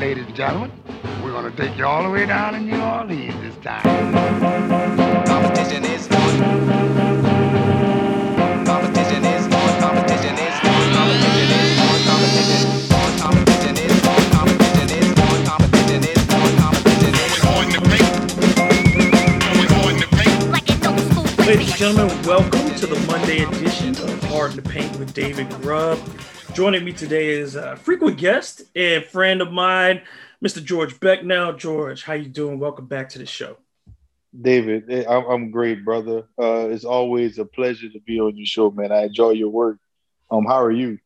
ladies and gentlemen, we're going to take you all the way down to New Orleans this time. Competition is on. Competition is on. Competition is on. Competition is on. Competition is on. Competition is on. Competition is on. Competition is on. Competition is on. Ladies and gentlemen, welcome to the Monday edition of Hard in the Paint with David Grubb. Joining me today is a frequent guest and friend of mine, Mr. George Beck. Now, George, how you doing? Welcome back to the show. David, eh, I'm great, brother. Uh, it's always a pleasure to be on your show, man. I enjoy your work. Um, how are you?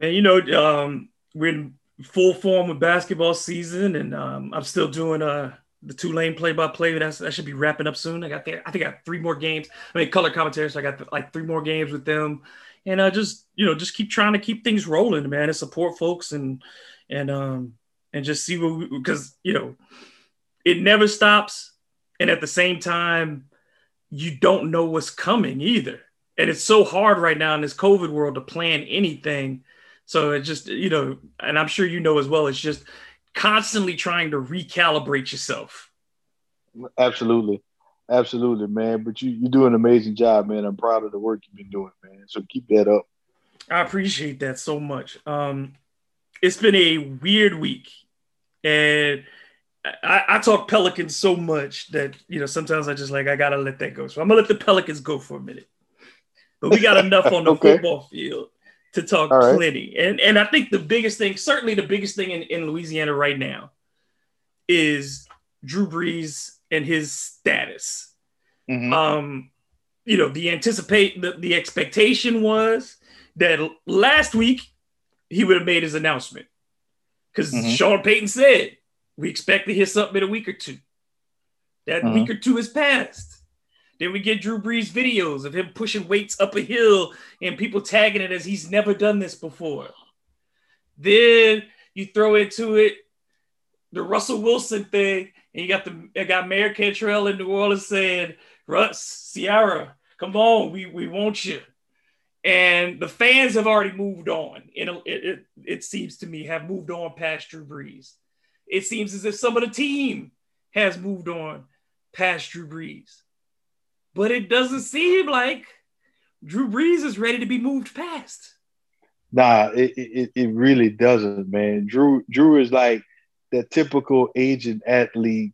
And you know, um, we're in full form with basketball season, and um, I'm still doing uh the Tulane play-by-play. That's that should be wrapping up soon. I got there. I think I got three more games. I mean, color commentary. So I got like three more games with them and uh, just you know just keep trying to keep things rolling, man, and support folks and and um and just see what because you know it never stops, and at the same time you don't know what's coming either, and it's so hard right now in this COVID world to plan anything. So it just you know, and I'm sure you know as well. It's just constantly trying to recalibrate yourself. Absolutely. Absolutely, man. But you you do an amazing job, man. I'm proud of the work you've been doing, man. So keep that up. I appreciate that so much. Um, it's been a weird week, and I, I talk Pelicans so much that you know sometimes I just like I gotta let that go. So I'm gonna let the Pelicans go for a minute. But we got enough on the okay. football field to talk right. plenty. And and I think the biggest thing, certainly the biggest thing in, in Louisiana right now, is Drew Brees and his status. Mm-hmm. Um, you know, the anticipate the, the expectation was that last week he would have made his announcement because mm-hmm. Sean Payton said we expect to hear something in a week or two. That mm-hmm. week or two has passed. Then we get Drew Brees videos of him pushing weights up a hill and people tagging it as he's never done this before. Then you throw into it the Russell Wilson thing and you got the got Mayor Cantrell in New Orleans saying, Russ, Ciara, come on, we, we want you. And the fans have already moved on. it, it, it seems to me, have moved on past Drew Brees. It seems as if some of the team has moved on past Drew Brees. But it doesn't seem like Drew Brees is ready to be moved past. Nah, it, it, it really doesn't, man. Drew Drew is like that typical agent athlete,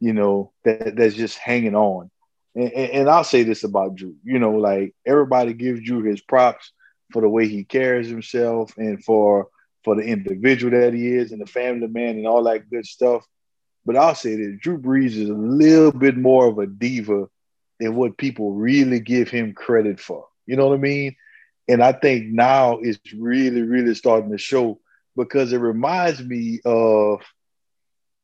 you know, that, that's just hanging on. And, and, and, I'll say this about Drew, you know, like everybody gives Drew his props for the way he carries himself and for for the individual that he is and the family man and all that good stuff. But I'll say this, Drew Brees is a little bit more of a diva than what people really give him credit for. You know what I mean? And I think now it's really, really starting to show because it reminds me of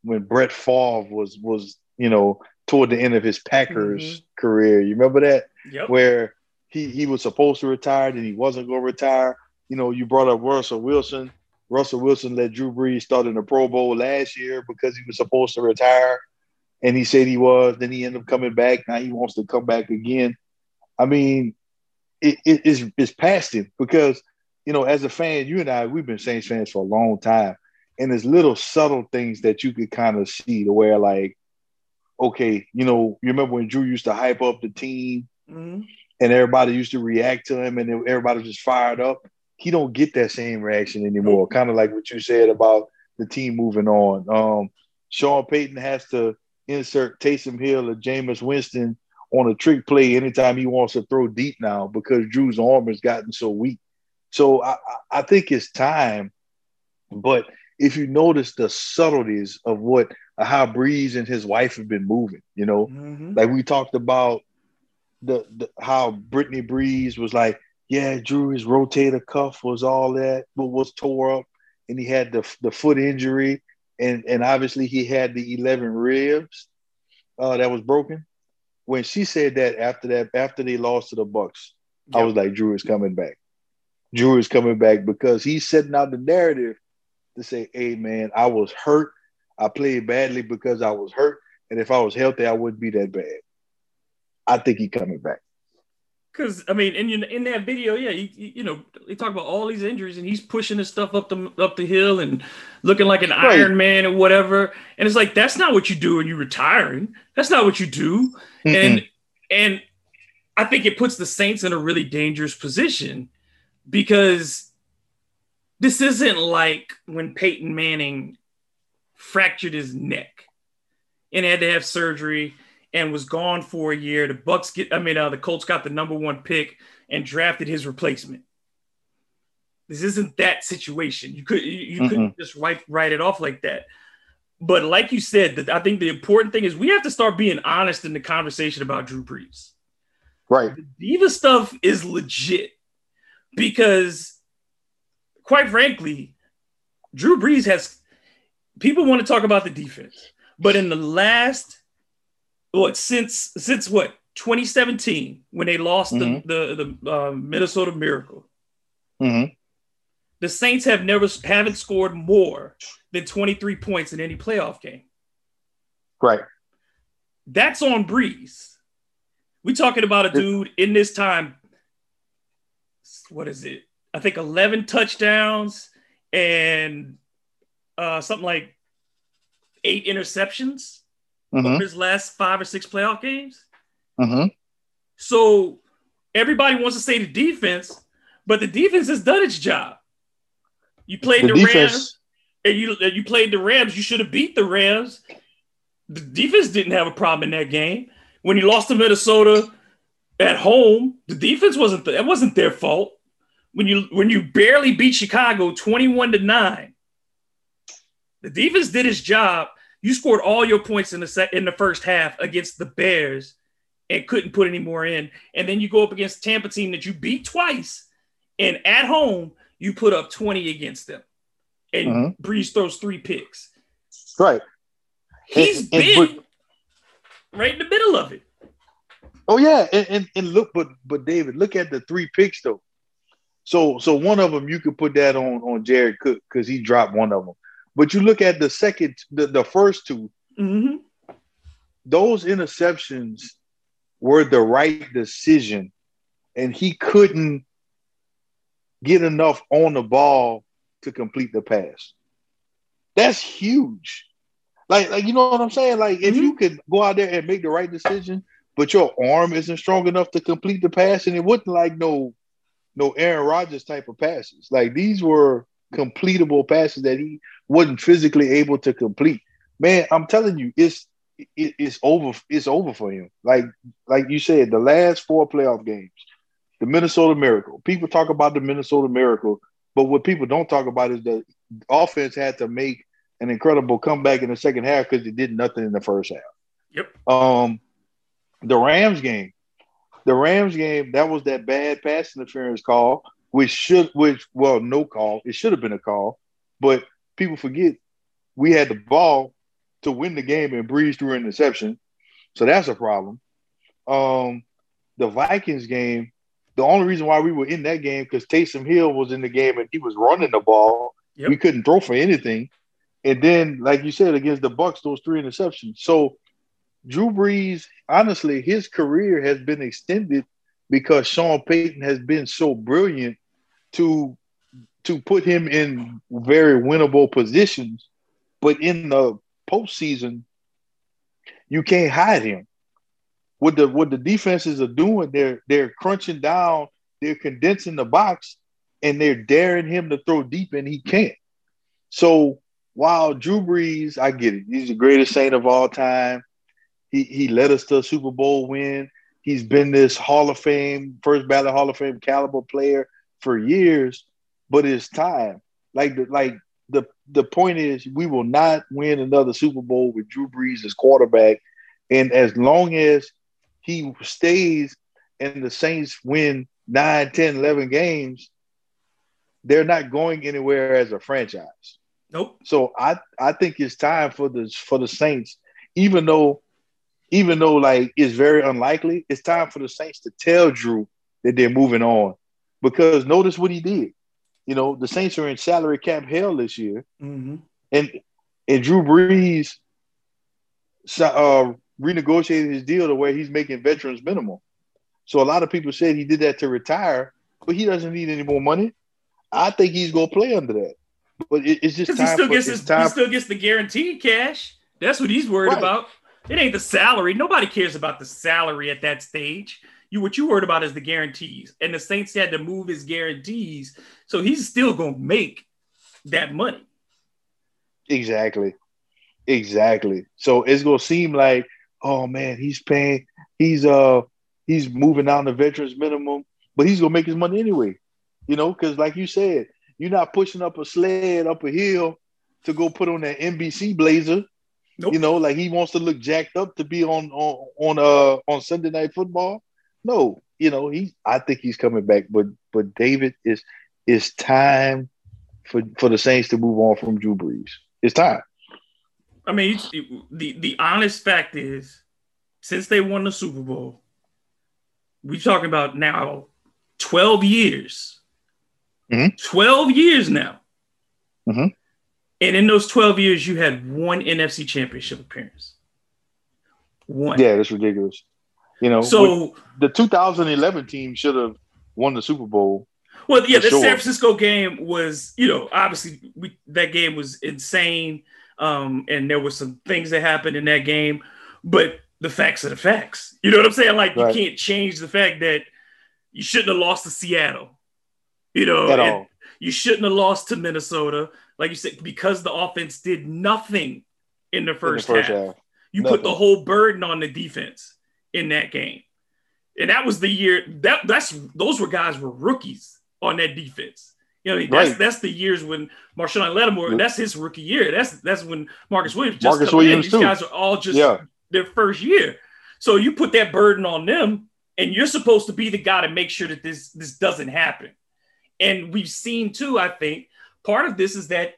when Brett Favre was was you know toward the end of his Packers mm-hmm. career. You remember that? Yep. Where he he was supposed to retire and he wasn't going to retire. You know, you brought up Russell Wilson. Russell Wilson let Drew Brees start in the Pro Bowl last year because he was supposed to retire, and he said he was. Then he ended up coming back. Now he wants to come back again. I mean, it, it, it's it's past him because you know, as a fan, you and I, we've been Saints fans for a long time. And there's little subtle things that you could kind of see to where, like, okay, you know, you remember when Drew used to hype up the team mm-hmm. and everybody used to react to him and everybody was just fired up. He don't get that same reaction anymore. Mm-hmm. Kind of like what you said about the team moving on. Um, Sean Payton has to insert Taysom Hill or Jameis Winston on a trick play anytime he wants to throw deep now because Drew's arm has gotten so weak. So I, I think it's time. But if you notice the subtleties of what how Brees and his wife have been moving, you know, mm-hmm. like we talked about the, the how Brittany Brees was like, yeah, Drew his rotator cuff was all that, but was tore up, and he had the the foot injury, and and obviously he had the eleven ribs uh, that was broken. When she said that after that, after they lost to the Bucks, yep. I was like, Drew is coming back. Drew is coming back because he's setting out the narrative to say, hey, man, I was hurt. I played badly because I was hurt. And if I was healthy, I wouldn't be that bad. I think he's coming back. Because I mean, in in that video, yeah, you, you know, they talk about all these injuries, and he's pushing his stuff up the up the hill and looking like an right. Iron Man or whatever. And it's like that's not what you do when you're retiring. That's not what you do. Mm-mm. And and I think it puts the Saints in a really dangerous position because this isn't like when Peyton Manning fractured his neck and had to have surgery and was gone for a year. The Bucks get, I mean, uh, the Colts got the number one pick and drafted his replacement. This isn't that situation. You could you, you mm-hmm. couldn't just write write it off like that. But like you said, that I think the important thing is we have to start being honest in the conversation about Drew Brees. Right. The diva stuff is legit because, quite frankly, Drew Brees has people want to talk about the defense, but in the last what since since what 2017 when they lost mm-hmm. the the, the uh, Minnesota Miracle. Mm-hmm. The Saints have never haven't scored more than 23 points in any playoff game. Right. That's on Brees. We talking about a dude in this time. What is it? I think 11 touchdowns and uh, something like eight interceptions mm-hmm. over his last five or six playoff games. Mm-hmm. So everybody wants to say the defense, but the defense has done its job. You played the, the Rams, and you you played the Rams. You should have beat the Rams. The defense didn't have a problem in that game. When you lost to Minnesota at home, the defense wasn't that wasn't their fault. When you when you barely beat Chicago twenty one to nine, the defense did its job. You scored all your points in the set in the first half against the Bears and couldn't put any more in. And then you go up against Tampa team that you beat twice, and at home you put up 20 against them. And mm-hmm. Brees throws three picks. Right. He's big and, but, right in the middle of it. Oh yeah, and, and, and look, but but David, look at the three picks though. So so one of them you could put that on on Jared Cook because he dropped one of them. But you look at the second, the, the first 2 mm-hmm. those interceptions were the right decision, and he couldn't get enough on the ball to complete the pass. That's huge. Like, like you know what I'm saying? Like, if mm-hmm. you could go out there and make the right decision, but your arm isn't strong enough to complete the pass, and it wasn't like no, no Aaron Rodgers type of passes. Like these were completable passes that he wasn't physically able to complete. Man, I'm telling you, it's it, it's over. It's over for him. Like like you said, the last four playoff games, the Minnesota Miracle. People talk about the Minnesota Miracle, but what people don't talk about is the offense had to make an incredible comeback in the second half because it did nothing in the first half. Yep. Um, the Rams game, the Rams game, that was that bad pass interference call which should, which well, no call. It should have been a call, but people forget we had the ball to win the game and Brees threw an interception, so that's a problem. Um, the Vikings game, the only reason why we were in that game because Taysom Hill was in the game and he was running the ball. Yep. We couldn't throw for anything, and then, like you said, against the Bucks, those three interceptions. So Drew Brees, honestly, his career has been extended because Sean Payton has been so brilliant to to put him in very winnable positions, but in the postseason, you can't hide him. What the what the defenses are doing, they're they're crunching down, they're condensing the box, and they're daring him to throw deep, and he can't. So while Drew Brees, I get it, he's the greatest saint of all time. He he led us to a Super Bowl win. He's been this Hall of Fame, first ballot Hall of Fame caliber player for years, but it's time. Like the like the the point is we will not win another Super Bowl with Drew Brees as quarterback. And as long as he stays and the Saints win 9, 10, 11 games, they're not going anywhere as a franchise. Nope. So I I think it's time for the for the Saints, even though even though like it's very unlikely, it's time for the Saints to tell Drew that they're moving on because notice what he did. You know, the Saints are in salary cap hell this year, mm-hmm. and and Drew Brees uh, renegotiated his deal to where he's making veterans minimum. So a lot of people said he did that to retire, but he doesn't need any more money. I think he's gonna play under that. But it, it's just time. He still gets his, he still gets the guaranteed cash. That's what he's worried right. about. It ain't the salary. Nobody cares about the salary at that stage. You what you worried about is the guarantees. And the Saints had to move his guarantees. So he's still gonna make that money. Exactly. Exactly. So it's gonna seem like, oh man, he's paying, he's uh he's moving down the veterans minimum, but he's gonna make his money anyway. You know, because like you said, you're not pushing up a sled up a hill to go put on that NBC blazer. Nope. You know, like he wants to look jacked up to be on on on uh on Sunday night football. No, you know, he I think he's coming back, but but David is it's time for for the Saints to move on from Drew Brees. It's time. I mean, the the honest fact is, since they won the Super Bowl, we're talking about now twelve years. Mm-hmm. Twelve years now. Mm-hmm. And in those twelve years, you had one NFC Championship appearance. One. Yeah, that's ridiculous. You know, so the 2011 team should have won the Super Bowl. Well, yeah, the sure. San Francisco game was, you know, obviously we, that game was insane. Um, and there were some things that happened in that game, but the facts are the facts. You know what I'm saying? Like right. you can't change the fact that you shouldn't have lost to Seattle. You know, At all. You shouldn't have lost to Minnesota, like you said, because the offense did nothing in the first, in the first half. half. You nothing. put the whole burden on the defense in that game, and that was the year that that's those were guys were rookies on that defense. You know, that's right. that's the years when Marshon Lattimore, that's his rookie year. That's that's when Marcus Williams just Marcus Williams in. These too. guys are all just yeah. their first year. So you put that burden on them, and you're supposed to be the guy to make sure that this this doesn't happen. And we've seen too, I think, part of this is that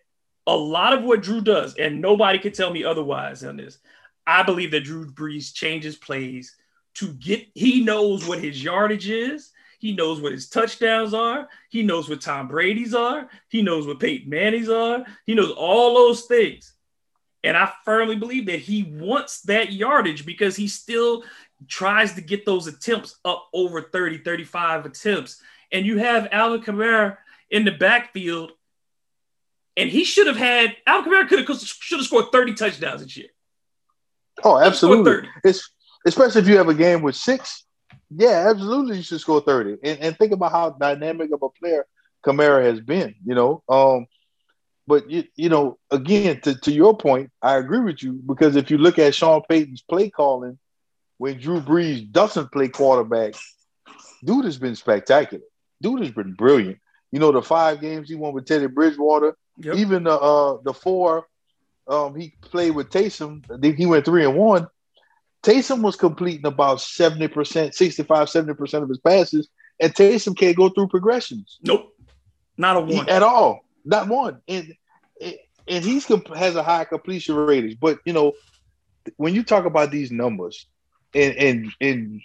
a lot of what Drew does, and nobody can tell me otherwise on this. I believe that Drew Brees changes plays to get he knows what his yardage is he knows what his touchdowns are. He knows what Tom Brady's are. He knows what Peyton Manning's are. He knows all those things. And I firmly believe that he wants that yardage because he still tries to get those attempts up over 30, 35 attempts. And you have Alvin Kamara in the backfield, and he should have had Alvin Kamara could have should have scored 30 touchdowns this year. Oh, absolutely. It's especially if you have a game with six yeah, absolutely. You should score 30. And, and think about how dynamic of a player Kamara has been, you know. Um, but you, you know, again, to, to your point, I agree with you because if you look at Sean Payton's play calling when Drew Brees doesn't play quarterback, dude has been spectacular. Dude has been brilliant. You know, the five games he won with Teddy Bridgewater, yep. even the uh the four um he played with Taysom, he went three and one. Taysom was completing about 70%, 65, 70% of his passes, and Taysom can't go through progressions. Nope. Not a one. He, at all. Not one. And and he's has a high completion rating. But you know, when you talk about these numbers, and and, and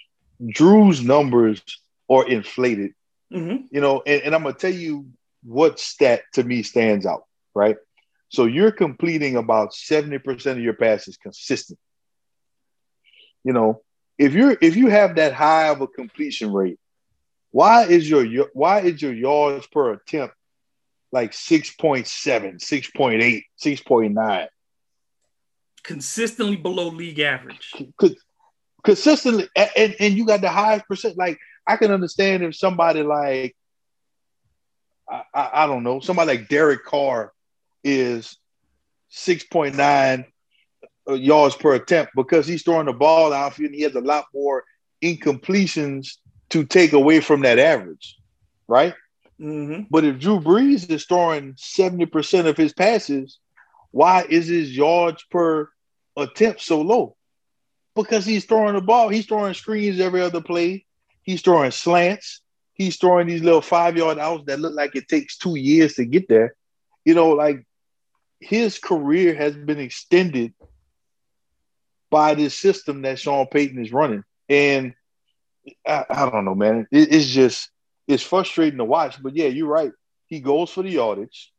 Drew's numbers are inflated, mm-hmm. you know, and, and I'm gonna tell you what stat to me stands out, right? So you're completing about 70% of your passes consistent you know, if you're if you have that high of a completion rate, why is your why is your yards per attempt like 6.7, 6.8, 6.9? Consistently below league average. Consistently, and, and you got the highest percent. Like I can understand if somebody like I, I, I don't know, somebody like Derek Carr is 6.9 uh, yards per attempt because he's throwing the ball out and he has a lot more incompletions to take away from that average, right? Mm-hmm. But if Drew Brees is throwing 70% of his passes, why is his yards per attempt so low? Because he's throwing the ball, he's throwing screens every other play, he's throwing slants, he's throwing these little five yard outs that look like it takes two years to get there. You know, like his career has been extended by this system that Sean Payton is running. And I, I don't know, man. It, it's just it's frustrating to watch. But yeah, you're right. He goes for the yardage.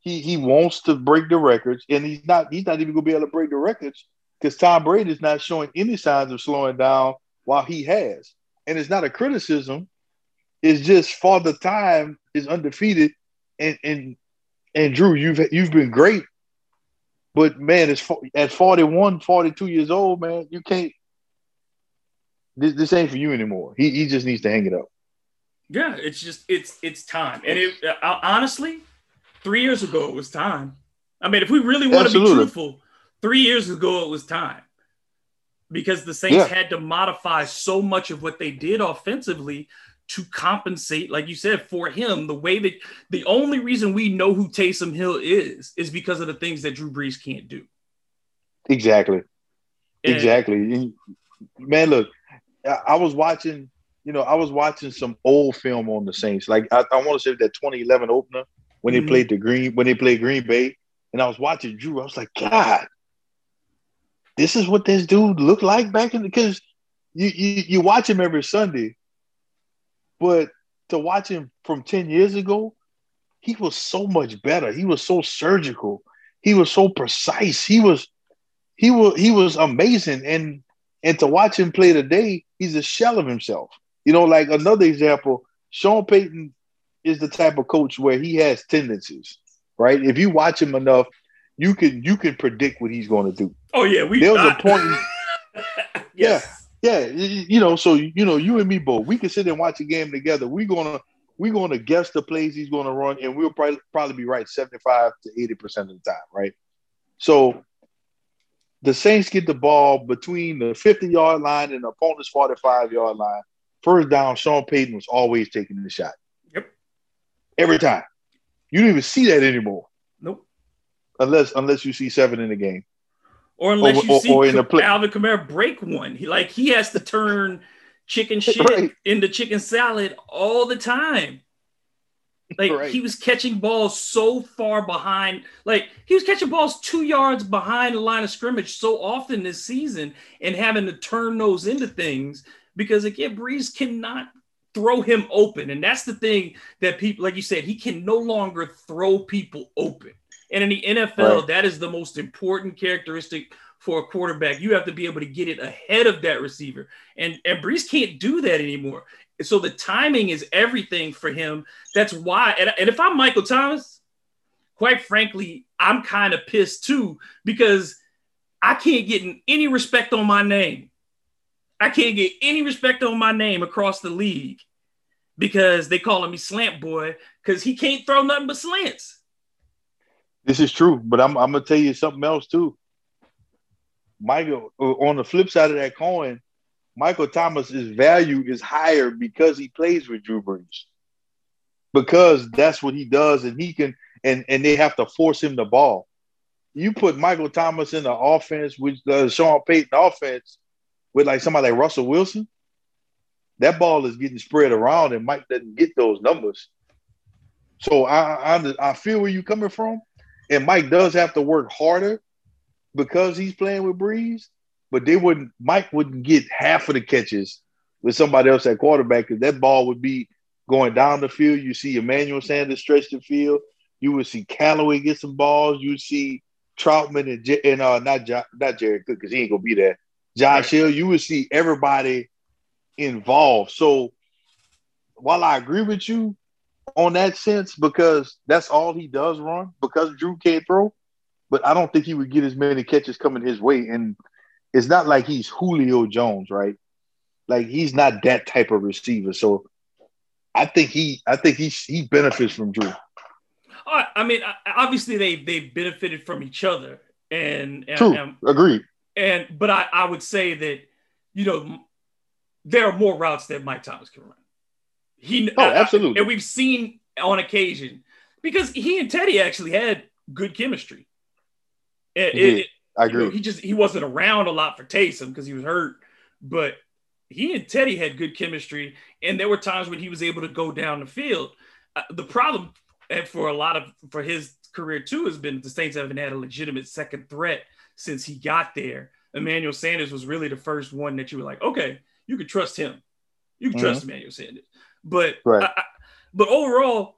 He he wants to break the records, and he's not he's not even gonna be able to break the records because Tom Brady is not showing any signs of slowing down while he has. And it's not a criticism. It's just Father Time is undefeated, and and and Drew, you've you've been great, but man, it's at 41, 42 years old, man, you can't. This, this ain't for you anymore. He he just needs to hang it up. Yeah, it's just it's it's time, and it uh, honestly, three years ago it was time. I mean, if we really want to be truthful, three years ago it was time because the Saints yeah. had to modify so much of what they did offensively to compensate, like you said, for him. The way that the only reason we know who Taysom Hill is is because of the things that Drew Brees can't do. Exactly. And, exactly. Man, look, I was watching, you know, I was watching some old film on the Saints. Like I, I want to say that 2011 opener when mm-hmm. they played the Green when they played Green Bay, and I was watching Drew. I was like, God, this is what this dude looked like back in because you, you you watch him every Sunday, but to watch him from 10 years ago, he was so much better. He was so surgical. He was so precise. He was he was he was amazing. And and to watch him play today, he's a shell of himself. You know, like another example, Sean Payton is the type of coach where he has tendencies, right? If you watch him enough, you can you can predict what he's going to do. Oh yeah, we. There was a point. Yes. Yeah, yeah. You know, so you know, you and me both. We can sit and watch a game together. We're gonna we're gonna guess the plays he's gonna run, and we'll probably probably be right seventy five to eighty percent of the time, right? So the Saints get the ball between the 50 yard line and the opponent's 45 yard line. First down, Sean Payton was always taking the shot. Yep. Every time. You don't even see that anymore. Unless unless you see seven in the game, or unless or, you or, see or in the play. Alvin Kamara break one. He like he has to turn chicken shit right. into chicken salad all the time. Like right. he was catching balls so far behind, like he was catching balls two yards behind the line of scrimmage so often this season and having to turn those into things because again, Brees cannot throw him open. And that's the thing that people, like you said, he can no longer throw people open. And in the NFL, right. that is the most important characteristic for a quarterback. You have to be able to get it ahead of that receiver. And, and Brees can't do that anymore. So the timing is everything for him. That's why. And, and if I'm Michael Thomas, quite frankly, I'm kind of pissed too because I can't get any respect on my name. I can't get any respect on my name across the league because they calling me slant boy because he can't throw nothing but slants. This is true, but I'm, I'm gonna tell you something else too. Michael, uh, on the flip side of that coin, Michael Thomas's value is higher because he plays with Drew Brees. Because that's what he does, and he can, and and they have to force him the ball. You put Michael Thomas in the offense with the Sean Payton offense with like somebody like Russell Wilson, that ball is getting spread around, and Mike doesn't get those numbers. So I I, I feel where you're coming from, and Mike does have to work harder because he's playing with Brees, but they wouldn't Mike wouldn't get half of the catches with somebody else at quarterback because that ball would be going down the field. You see Emmanuel Sanders stretch the field. You would see Callaway get some balls. You would see Trautman and, J- and uh, not not Jared Cook because he ain't gonna be there. Josh Hill. You would see everybody involved. So while I agree with you, on that sense because that's all he does run because Drew can't throw. But I don't think he would get as many catches coming his way. And it's not like he's Julio Jones, right? Like he's not that type of receiver. So I think he I think he he benefits from Drew. I mean, obviously they they benefited from each other, and, and True, and, agreed. And but I I would say that you know there are more routes that Mike Thomas can run. He oh, absolutely. and we've seen on occasion because he and Teddy actually had good chemistry. It, it, I agree. You know, he just he wasn't around a lot for Taysom because he was hurt, but he and Teddy had good chemistry, and there were times when he was able to go down the field. Uh, the problem, and for a lot of for his career too, has been the Saints haven't had a legitimate second threat since he got there. Emmanuel Sanders was really the first one that you were like, okay, you can trust him. You can mm-hmm. trust Emmanuel Sanders. But right. I, but overall,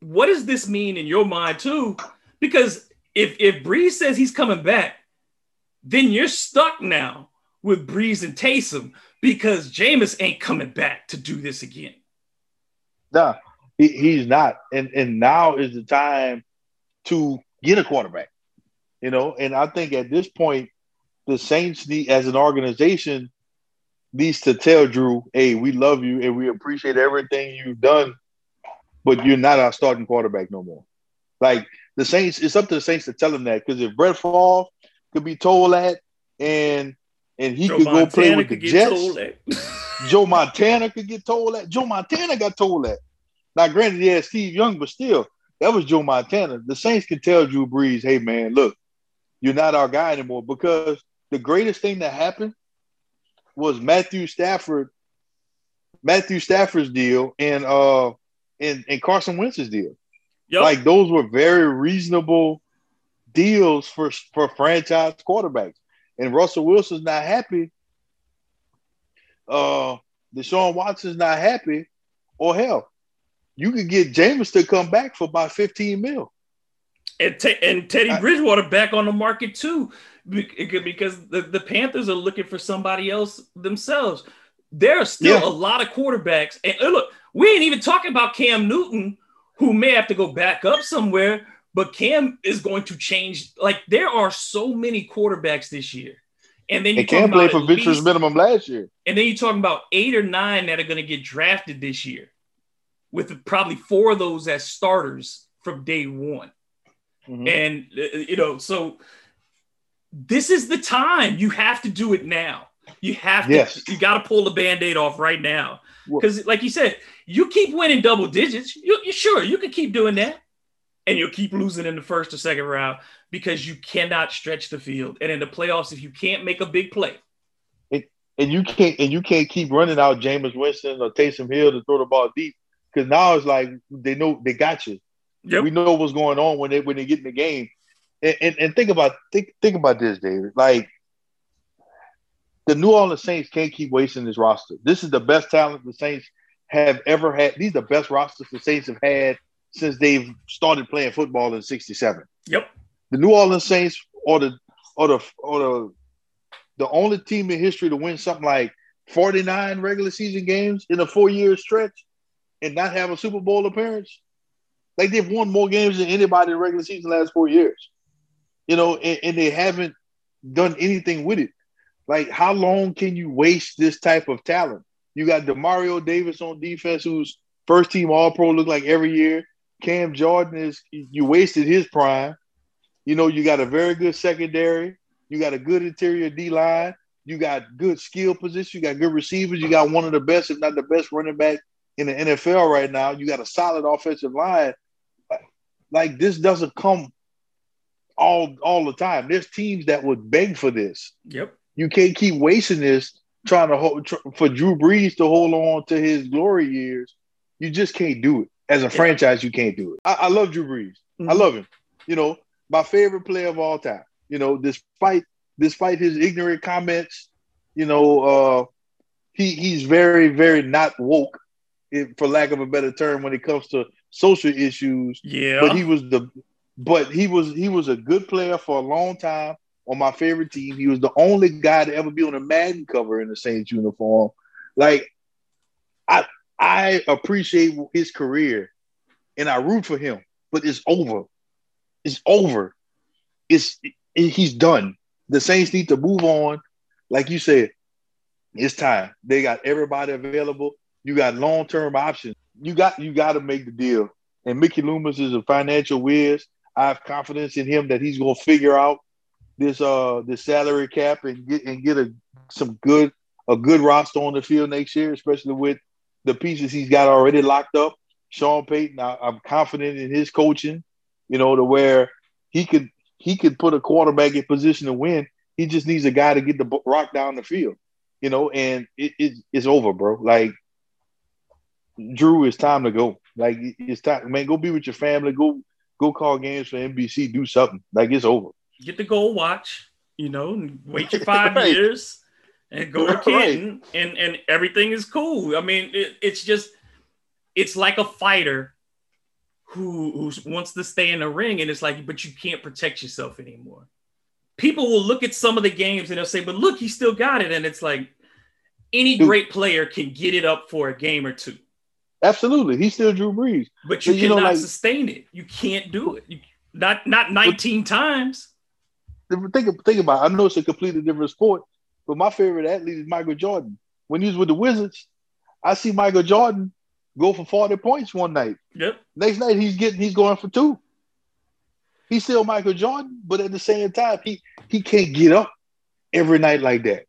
what does this mean in your mind too? Because if if Brees says he's coming back, then you're stuck now with Brees and Taysom because Jameis ain't coming back to do this again. Nah, he, he's not. And and now is the time to get a quarterback. You know, and I think at this point, the Saints need as an organization needs to tell Drew, hey, we love you and we appreciate everything you've done, but you're not our starting quarterback no more. Like the Saints, it's up to the Saints to tell him that because if Brett Favre could be told that and and he Joe could Montana go play with the Jets. Joe Montana could get told that. Joe Montana got told that. Now, granted, yeah, Steve Young, but still, that was Joe Montana. The Saints can tell Drew Brees, hey man, look, you're not our guy anymore. Because the greatest thing that happened was Matthew Stafford, Matthew Stafford's deal and uh and, and Carson Wentz's deal. Yep. Like those were very reasonable deals for for franchise quarterbacks. And Russell Wilson's not happy. Uh Deshaun Watson's not happy. Or hell, you could get Jameis to come back for about 15 mil. And, and Teddy uh, Bridgewater back on the market too, because the, the Panthers are looking for somebody else themselves. There are still yeah. a lot of quarterbacks. And look, we ain't even talking about Cam Newton, who may have to go back up somewhere, but Cam is going to change. Like there are so many quarterbacks this year. And then you can't play for Venture's minimum last year. And then you're talking about eight or nine that are going to get drafted this year, with probably four of those as starters from day one. Mm-hmm. And uh, you know, so this is the time. You have to do it now. You have to. Yes. You got to pull the band-aid off right now. Because, like you said, you keep winning double digits. You, you sure you can keep doing that, and you'll keep losing in the first or second round because you cannot stretch the field. And in the playoffs, if you can't make a big play, and, and you can't and you can't keep running out Jameis Winston or Taysom Hill to throw the ball deep because now it's like they know they got you. Yep. We know what's going on when they when they get in the game. And, and, and think about think think about this, David. Like the New Orleans Saints can't keep wasting this roster. This is the best talent the Saints have ever had. These are the best rosters the Saints have had since they've started playing football in '67. Yep. The New Orleans Saints are the or the or the the only team in history to win something like 49 regular season games in a four-year stretch and not have a Super Bowl appearance. Like they've won more games than anybody in the regular season last four years. You know, and, and they haven't done anything with it. Like, how long can you waste this type of talent? You got Demario Davis on defense, who's first team All Pro, look like every year. Cam Jordan is you wasted his prime. You know, you got a very good secondary. You got a good interior D line. You got good skill position. You got good receivers. You got one of the best, if not the best, running back in the NFL right now. You got a solid offensive line. Like this doesn't come all all the time. There's teams that would beg for this. Yep. You can't keep wasting this trying to hold tr- for Drew Brees to hold on to his glory years. You just can't do it as a franchise. You can't do it. I, I love Drew Brees. Mm-hmm. I love him. You know, my favorite player of all time. You know, despite despite his ignorant comments, you know, uh, he he's very very not woke, if, for lack of a better term, when it comes to social issues. Yeah. But he was the but he was he was a good player for a long time on my favorite team. He was the only guy to ever be on a Madden cover in the Saints uniform. Like I I appreciate his career and I root for him, but it's over. It's over. It's it, he's done. The Saints need to move on. Like you said, it's time. They got everybody available. You got long-term options. You got you got to make the deal. And Mickey Loomis is a financial whiz. I have confidence in him that he's going to figure out this uh this salary cap and get and get a some good a good roster on the field next year, especially with the pieces he's got already locked up. Sean Payton, I, I'm confident in his coaching. You know, to where he could he could put a quarterback in position to win. He just needs a guy to get the rock down the field. You know, and it, it, it's over, bro. Like Drew, it's time to go. Like it's time, man. Go be with your family. Go go call games for NBC. Do something. Like it's over. Get the gold watch. You know, wait your five right. years and go to Canton, right. and and everything is cool. I mean, it, it's just it's like a fighter who who wants to stay in the ring, and it's like, but you can't protect yourself anymore. people will look at some of the games and they'll say, "But look, he still got it," and it's like any great player can get it up for a game or two. Absolutely, he's still Drew Brees, but you, you cannot know, like, sustain it. You can't do it. You, not not 19 but, times. Think think about. It. I know it's a completely different sport, but my favorite athlete is Michael Jordan. When he was with the Wizards, I see Michael Jordan go for 40 points one night. Yep. Next night he's getting he's going for two. He's still Michael Jordan, but at the same time, he he can't get up every night like that.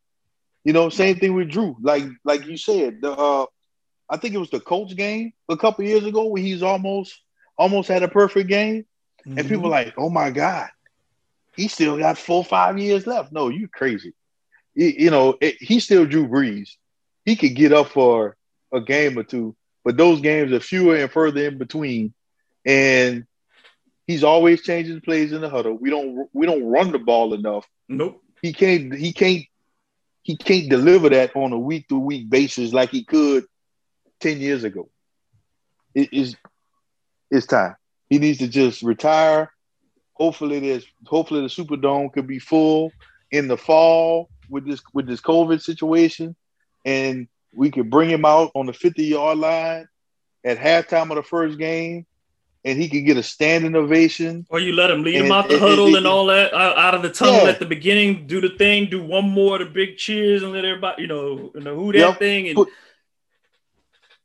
You know, same thing with Drew. Like like you said, the uh, I think it was the Colts game a couple years ago where he's almost almost had a perfect game, mm-hmm. and people like, oh my god, he still got four five years left. No, you crazy. You, you know, it, he still Drew Brees. He could get up for a game or two, but those games are fewer and further in between, and he's always changing plays in the huddle. We don't we don't run the ball enough. Nope. He can't he can't he can't deliver that on a week to week basis like he could 10 years ago. It is it's time. He needs to just retire. Hopefully there's hopefully the Superdome could be full in the fall with this with this COVID situation. And we could bring him out on the 50 yard line at halftime of the first game and he could get a standing ovation. Or you let him lead and, him out the and, huddle and, and, all that out of the tunnel yeah. at the beginning, do the thing, do one more of the big cheers and let everybody, you know, you know who that yep. thing and put,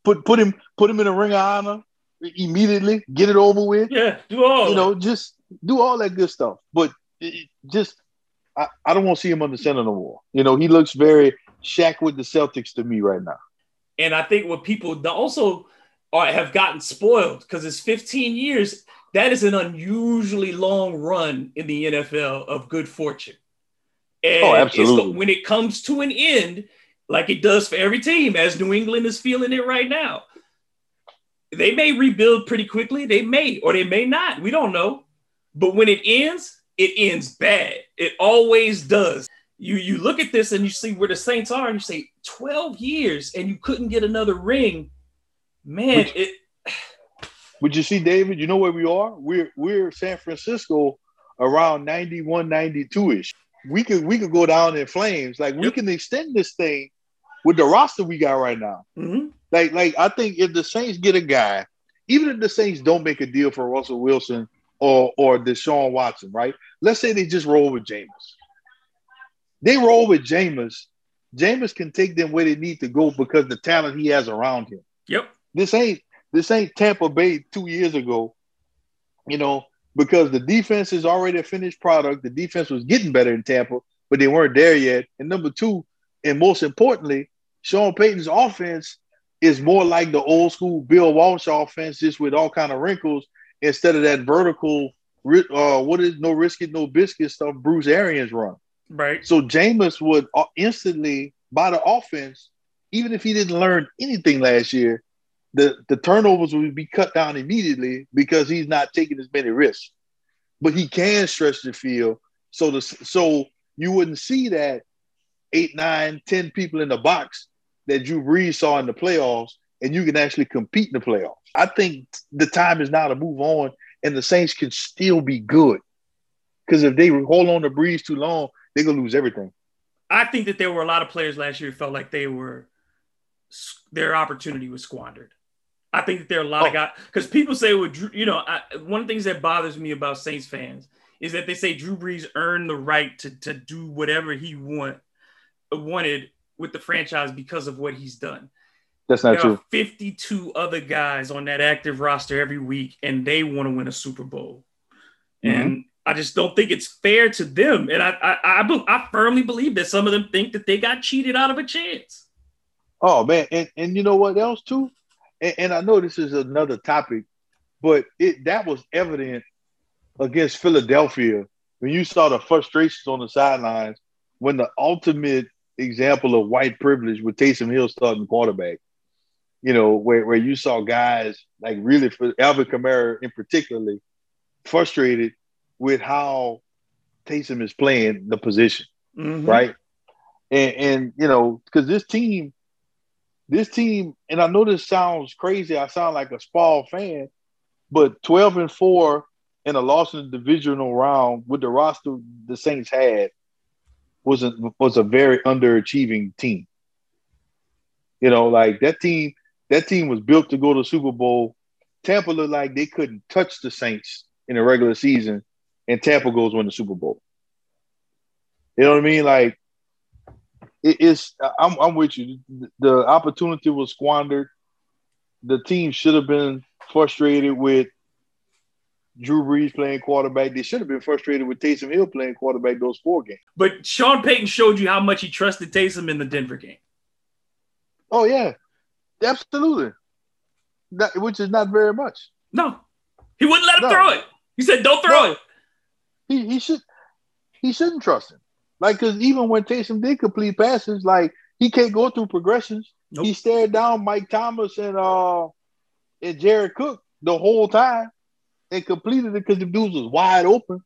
put put him put him in a ring of honor immediately, get it over with. Yeah, do all you know, just do all that good stuff. But it, just I, I don't want to see him on the center no more. You know, he looks very Shaq with the Celtics to me right now. And I think what people also are, have gotten spoiled because it's 15 years. That is an unusually long run in the NFL of good fortune. Oh, and oh, absolutely. when it comes to an end, like it does for every team, as New England is feeling it right now, they may rebuild pretty quickly. They may, or they may not. We don't know. But when it ends, it ends bad. It always does. You you look at this and you see where the Saints are, and you say 12 years and you couldn't get another ring Man, would, it. Would you see, David? You know where we are? We're we're San Francisco around 91, 92 ish. We could we could go down in flames. Like we yep. can extend this thing with the roster we got right now. Mm-hmm. Like like I think if the Saints get a guy, even if the Saints don't make a deal for Russell Wilson or or Deshaun Watson, right? Let's say they just roll with Jameis. They roll with Jameis. Jameis can take them where they need to go because the talent he has around him. Yep. This ain't this ain't Tampa Bay two years ago, you know, because the defense is already a finished product. The defense was getting better in Tampa, but they weren't there yet. And number two, and most importantly, Sean Payton's offense is more like the old school Bill Walsh offense, just with all kind of wrinkles instead of that vertical. Uh, what is no risk it, no biscuit stuff Bruce Arians run. Right. So Jameis would uh, instantly by the offense, even if he didn't learn anything last year, the, the turnovers will be cut down immediately because he's not taking as many risks. But he can stretch the field. So the so you wouldn't see that eight, nine, ten people in the box that Drew Brees saw in the playoffs, and you can actually compete in the playoffs. I think the time is now to move on, and the Saints can still be good. Because if they hold on to Brees too long, they're gonna lose everything. I think that there were a lot of players last year who felt like they were their opportunity was squandered. I think that there are a lot oh. of guys because people say, "Well, Drew, you know, I, one of the things that bothers me about Saints fans is that they say Drew Brees earned the right to to do whatever he want wanted with the franchise because of what he's done." That's not there true. 52 other guys on that active roster every week, and they want to win a Super Bowl. Mm-hmm. And I just don't think it's fair to them. And I, I, I, I firmly believe that some of them think that they got cheated out of a chance. Oh man, and, and you know what else too? and, and I know this is another topic, but it that was evident against Philadelphia when you saw the frustrations on the sidelines when the ultimate example of white privilege with Taysom Hill starting quarterback. You know, where, where you saw guys like really for Alvin Kamara in particularly frustrated with how Taysom is playing the position, mm-hmm. right? And and you know, because this team this team, and I know this sounds crazy. I sound like a Spall fan, but 12 and 4 in a loss in the divisional round with the roster the Saints had was a, was a very underachieving team. You know, like that team, that team was built to go to Super Bowl. Tampa looked like they couldn't touch the Saints in the regular season, and Tampa goes win the Super Bowl. You know what I mean? Like it is. I'm, I'm with you. The opportunity was squandered. The team should have been frustrated with Drew Brees playing quarterback. They should have been frustrated with Taysom Hill playing quarterback those four games. But Sean Payton showed you how much he trusted Taysom in the Denver game. Oh yeah, absolutely. That, which is not very much. No, he wouldn't let him no. throw it. He said, "Don't throw no. it." He he should he shouldn't trust him. Like, because even when Taysom did complete passes, like he can't go through progressions. Nope. He stared down Mike Thomas and uh and Jared Cook the whole time and completed it because the dudes was wide open.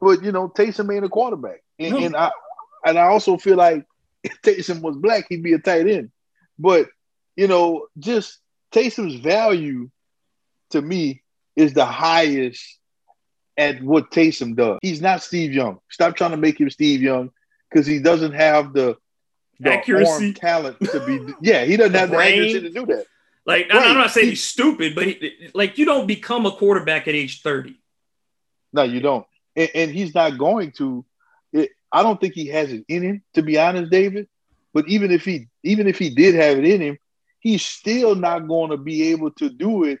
But you know, Taysom ain't a quarterback, and, and I and I also feel like if Taysom was black, he'd be a tight end. But you know, just Taysom's value to me is the highest at what Taysom does. He's not Steve Young. Stop trying to make him Steve Young because he doesn't have the, the accuracy talent to be. Yeah, he doesn't have the accuracy to do that. Like right. I'm not saying he's stupid, but he, like you don't become a quarterback at age 30. No, you don't, and, and he's not going to. It, I don't think he has it in him, to be honest, David. But even if he, even if he did have it in him, he's still not going to be able to do it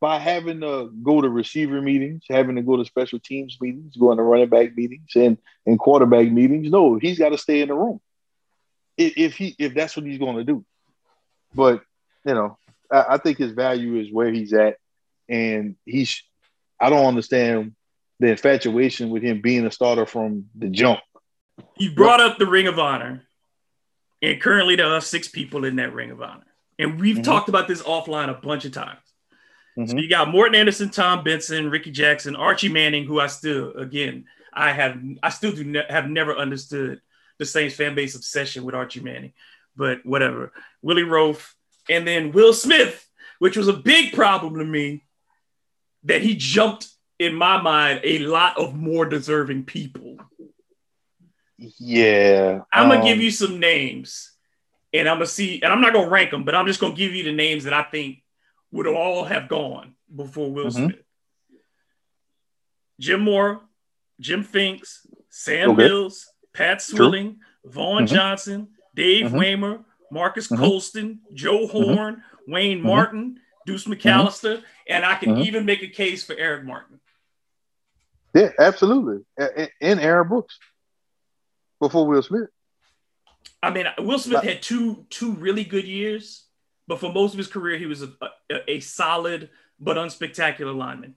by having to go to receiver meetings, having to go to special teams meetings, going to running back meetings and, and quarterback meetings. No, he's got to stay in the room. If, if he if that's what he's going to do. But you know, I, I think his value is where he's at, and he's. I don't understand the infatuation with him being a starter from the jump. You brought up the Ring of Honor, and currently there are six people in that Ring of Honor, and we've mm-hmm. talked about this offline a bunch of times. Mm-hmm. So you got Morten Andersen, Tom Benson, Ricky Jackson, Archie Manning, who I still, again, I have, I still do ne- have never understood the Saints fan base obsession with Archie Manning, but whatever. Willie Roaf, and then Will Smith, which was a big problem to me that he jumped in my mind a lot of more deserving people. Yeah. I'm gonna give um, you some names and I'm gonna see, and I'm not gonna rank them, but I'm just gonna give you the names that I think would all have gone before Will mm-hmm. Smith. Jim Mora, Jim Finks, Sam okay. Mills, Pat Swilling, True. Vaughn mm-hmm. Johnson, Dave mm-hmm. Waymer, Marques mm-hmm. Colston, Joe mm-hmm. Horn, Wayne mm-hmm. Martin, Deuce McAllister, and I can even make a case for Eric Martin. Yeah, absolutely. In Aaron Brooks before Will Smith. I mean, Will Smith had two two really good years, but for most of his career, he was a, a, a solid but unspectacular lineman.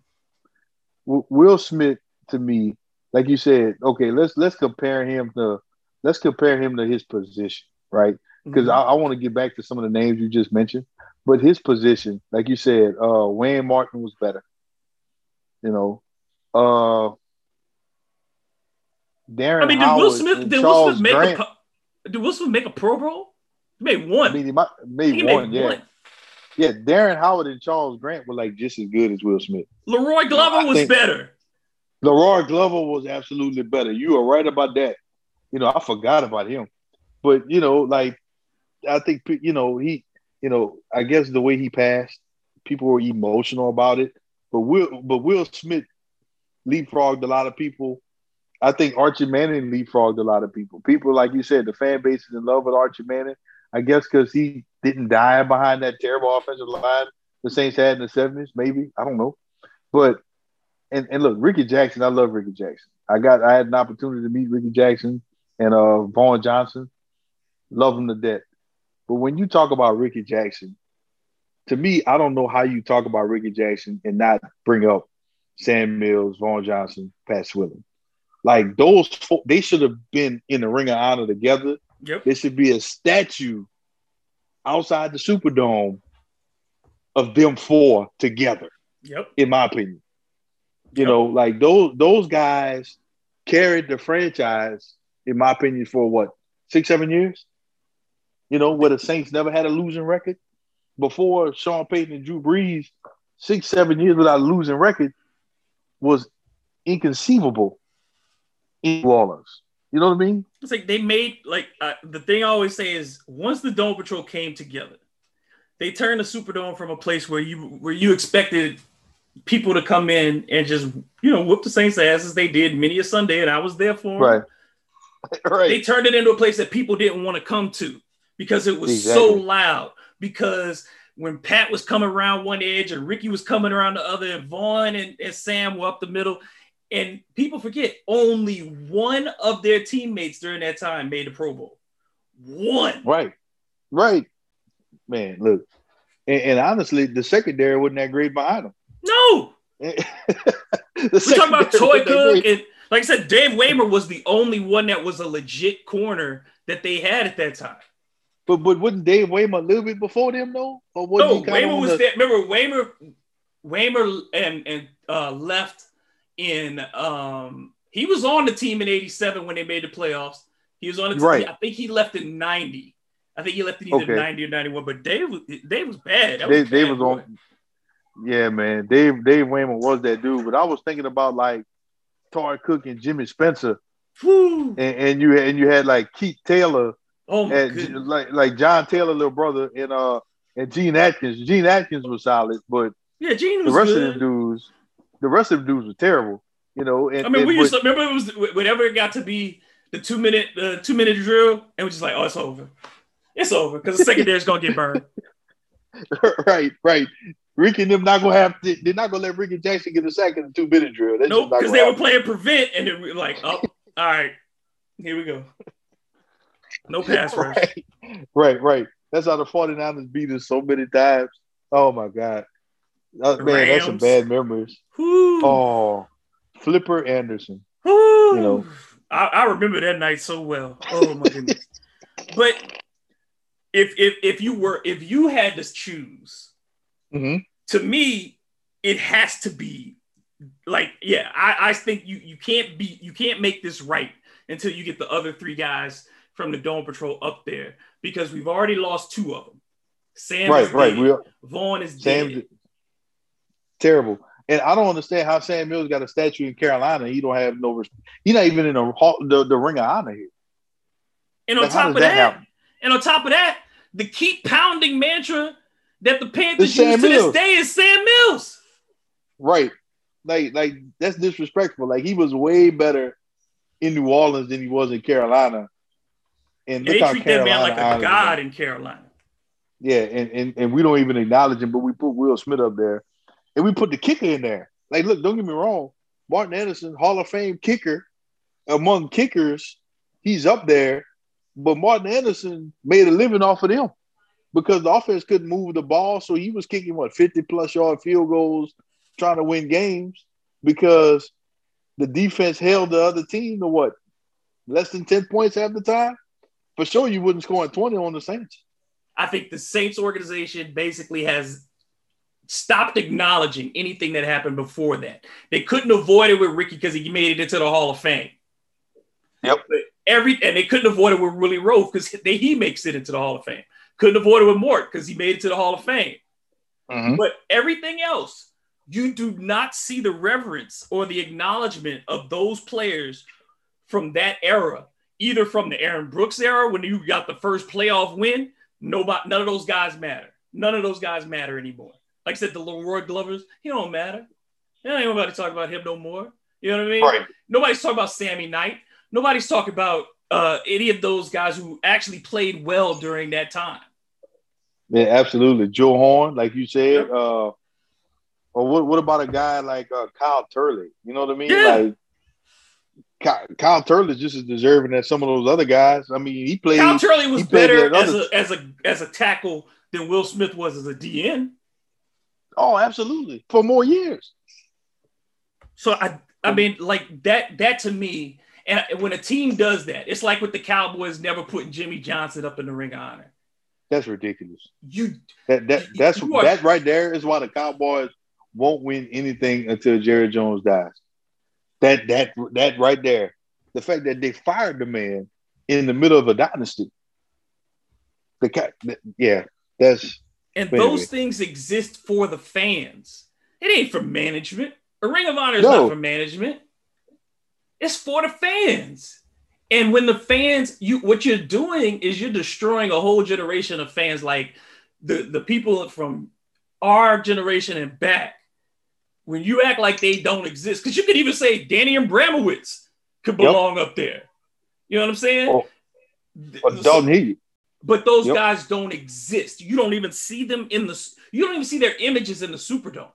Will Smith, to me, like you said, okay, let's let's compare him to let's compare him to his position, right? Because mm-hmm. I, I want to get back to some of the names you just mentioned, but his position, like you said, uh, Wayne Martin was better. You know, uh, Darren. I mean, did Will Smith? Did Will Smith make Grant, a? Did Will Smith make a Pro Bowl? He made one. I mean, he might, made he one. Made yeah. One. Yeah, Darren Howard and Charles Grant were like just as good as Will Smith. La'Roi Glover was better. La'Roi Glover was absolutely better. You are right about that. You know, I forgot about him. But you know, like I think you know he, you know, I guess the way he passed, people were emotional about it. But Will, but Will Smith leapfrogged a lot of people. I think Archie Manning leapfrogged a lot of people. People, like you said, the fan base is in love with Archie Manning. I guess because he didn't die behind that terrible offensive line the Saints had in the 70s, maybe. I don't know. But and, and look, Ricky Jackson, I love Ricky Jackson. I got I had an opportunity to meet Ricky Jackson and uh Vaughn Johnson. Love him to death. But when you talk about Ricky Jackson, to me, I don't know how you talk about Ricky Jackson and not bring up Sam Mills, Vaughn Johnson, Pat Swilling. Like those, four, they should have been in the Ring of Honor together Yep. There should be a statue outside the Superdome of them four together. Yep. In my opinion. You yep. know, like those those guys carried the franchise, in my opinion, for what, six, seven years? You know, where the Saints never had a losing record. Before Sean Payton and Drew Brees, six, seven years without a losing record. was inconceivable in New Orleans. You know what I mean? It's like they made like uh, the thing I always say is once the Dome Patrol came together, they turned the Superdome from a place where you where you expected people to come in and just you know whoop the Saints' ass as they did many a Sunday, and I was there for them. Right. right. They turned it into a place that people didn't want to come to because it was exactly. so loud. Because when Pat was coming around one edge and Ricky was coming around the other, and Vaughn and, and Sam were up the middle, and people forget only one of their teammates during that time made the Pro Bowl. One. Right. Right. Man, look. And, and honestly, the secondary wasn't that great behind them. No. We're talking about Troy Cook and like I said, Dave Waymer was the only one that was a legit corner that they had at that time. But but wouldn't Dave Waymer a little bit before them though? Or no, Waymer was the... there. Remember Waymer, Waymer and and uh, left in um he was on the team in 87 when they made the playoffs. He was on the team. Right. I think he left in 90. I think he left in either okay. 90 or 91. But Dave was Dave was bad. That Dave, was, Dave was on. Yeah, man. Dave Dave Waymer was that dude. But I was thinking about like Troy Cook and Jimmy Spencer. And, and, you and you had like Keith Taylor. Oh and, like like John Taylor, little brother, and uh and Gene Atkins. Gene Atkins was solid, but yeah, Gene was the rest good. of the dudes the rest of the dudes were terrible. You know, and, I mean, and, we used to remember it was whenever it got to be the two minute the two minute drill, and we're just like, oh, it's over, it's over because the secondary is gonna get burned. right, right. Ricky and them not gonna have to, they're not gonna let Ricky Jackson get a sack in the two minute drill. That's nope, because they were playing prevent, and then we were like, oh, all right, here we go. No pass rush. Right, right, right. That's how the 49ers beat us so many times. Oh my god. Man, that's some bad memories. Oh, Flipper Anderson. You know, I, I, remember that night so well. Oh my goodness! but if if if you were if you had to choose, mm-hmm. to me, it has to be like yeah. I I think you you can't be you can't make this right until you get the other three guys from the Dome Patrol up there because we've already lost two of them. Sam right, right. Dead. Vaughn is Sam, dead terrible. And I don't understand how Sam Mills got a statue in Carolina. He don't have no. He's not even in the the, the Ring of Honor here. And on like, top of that, that and on top of that, the keep pounding mantra that the Panthers use to Mills. this day is Sam Mills. Right, like like that's disrespectful. Like he was way better in New Orleans than he was in Carolina. And yeah, they treat Carolina that man like a god in Carolina. Yeah, and, and and we don't even acknowledge him, but we put Will Smith up there and we put the kicker in there. Like, look, don't get me wrong, Martin Anderson, Hall of Fame kicker, among kickers, he's up there. But Martin Anderson made a living off of them because the offense couldn't move the ball, so he was kicking what 50 plus yard field goals, trying to win games because the defense held the other team to what less than 10 points half the time. For sure, you wouldn't score 20 on the Saints. I think the Saints organization basically has stopped acknowledging anything that happened before that. They couldn't avoid it with Ricky because he made it into the Hall of Fame. Yep. But every and they couldn't avoid it with Willie Roaf because he makes it into the Hall of Fame. Couldn't avoid it with Mort because he made it to the Hall of Fame. Mm-hmm. But everything else, you do not see the reverence or the acknowledgement of those players from that era, either from the Aaron Brooks era when you got the first playoff win. Nobody, none of those guys matter. None of those guys matter anymore. Like I said, the La'Roi Glovers, he don't matter. Ain't nobody talking about him no more. You know what I mean? Right. Nobody's talking about Sammy Knight. Nobody's talking about uh, any of those guys who actually played well during that time. Yeah, absolutely. Joe Horn, like you said. Uh, or what, what about a guy like uh, Kyle Turley? You know what I mean? Yeah. Like Kyle, Kyle Turley is just as deserving as some of those other guys. I mean, he played. Kyle Turley was better as a as a as a tackle than Will Smith was as a DN. Oh, absolutely. For more years. So I I mean like that that to me and when a team does that, it's like with the Cowboys never putting Jimmy Johnson up in the ring of honor. That's ridiculous. You that that that's are, that right there is why the Cowboys won't win anything until Jerry Jones dies. That that that right there. The fact that they fired the man in the middle of a dynasty. The cat, yeah, that's and those things exist for the fans. It ain't for management. A Ring of Honor is no. not for management. It's for the fans. And when the fans, you what you're doing is you're destroying a whole generation of fans, like the, the people from our generation and back. When you act like they don't exist, because you could even say Danny Abramowicz could belong yep. up there. You know what I'm saying? Oh, but don't he? But those yep. guys don't exist. You don't even see them in the. You don't even see their images in the Superdome.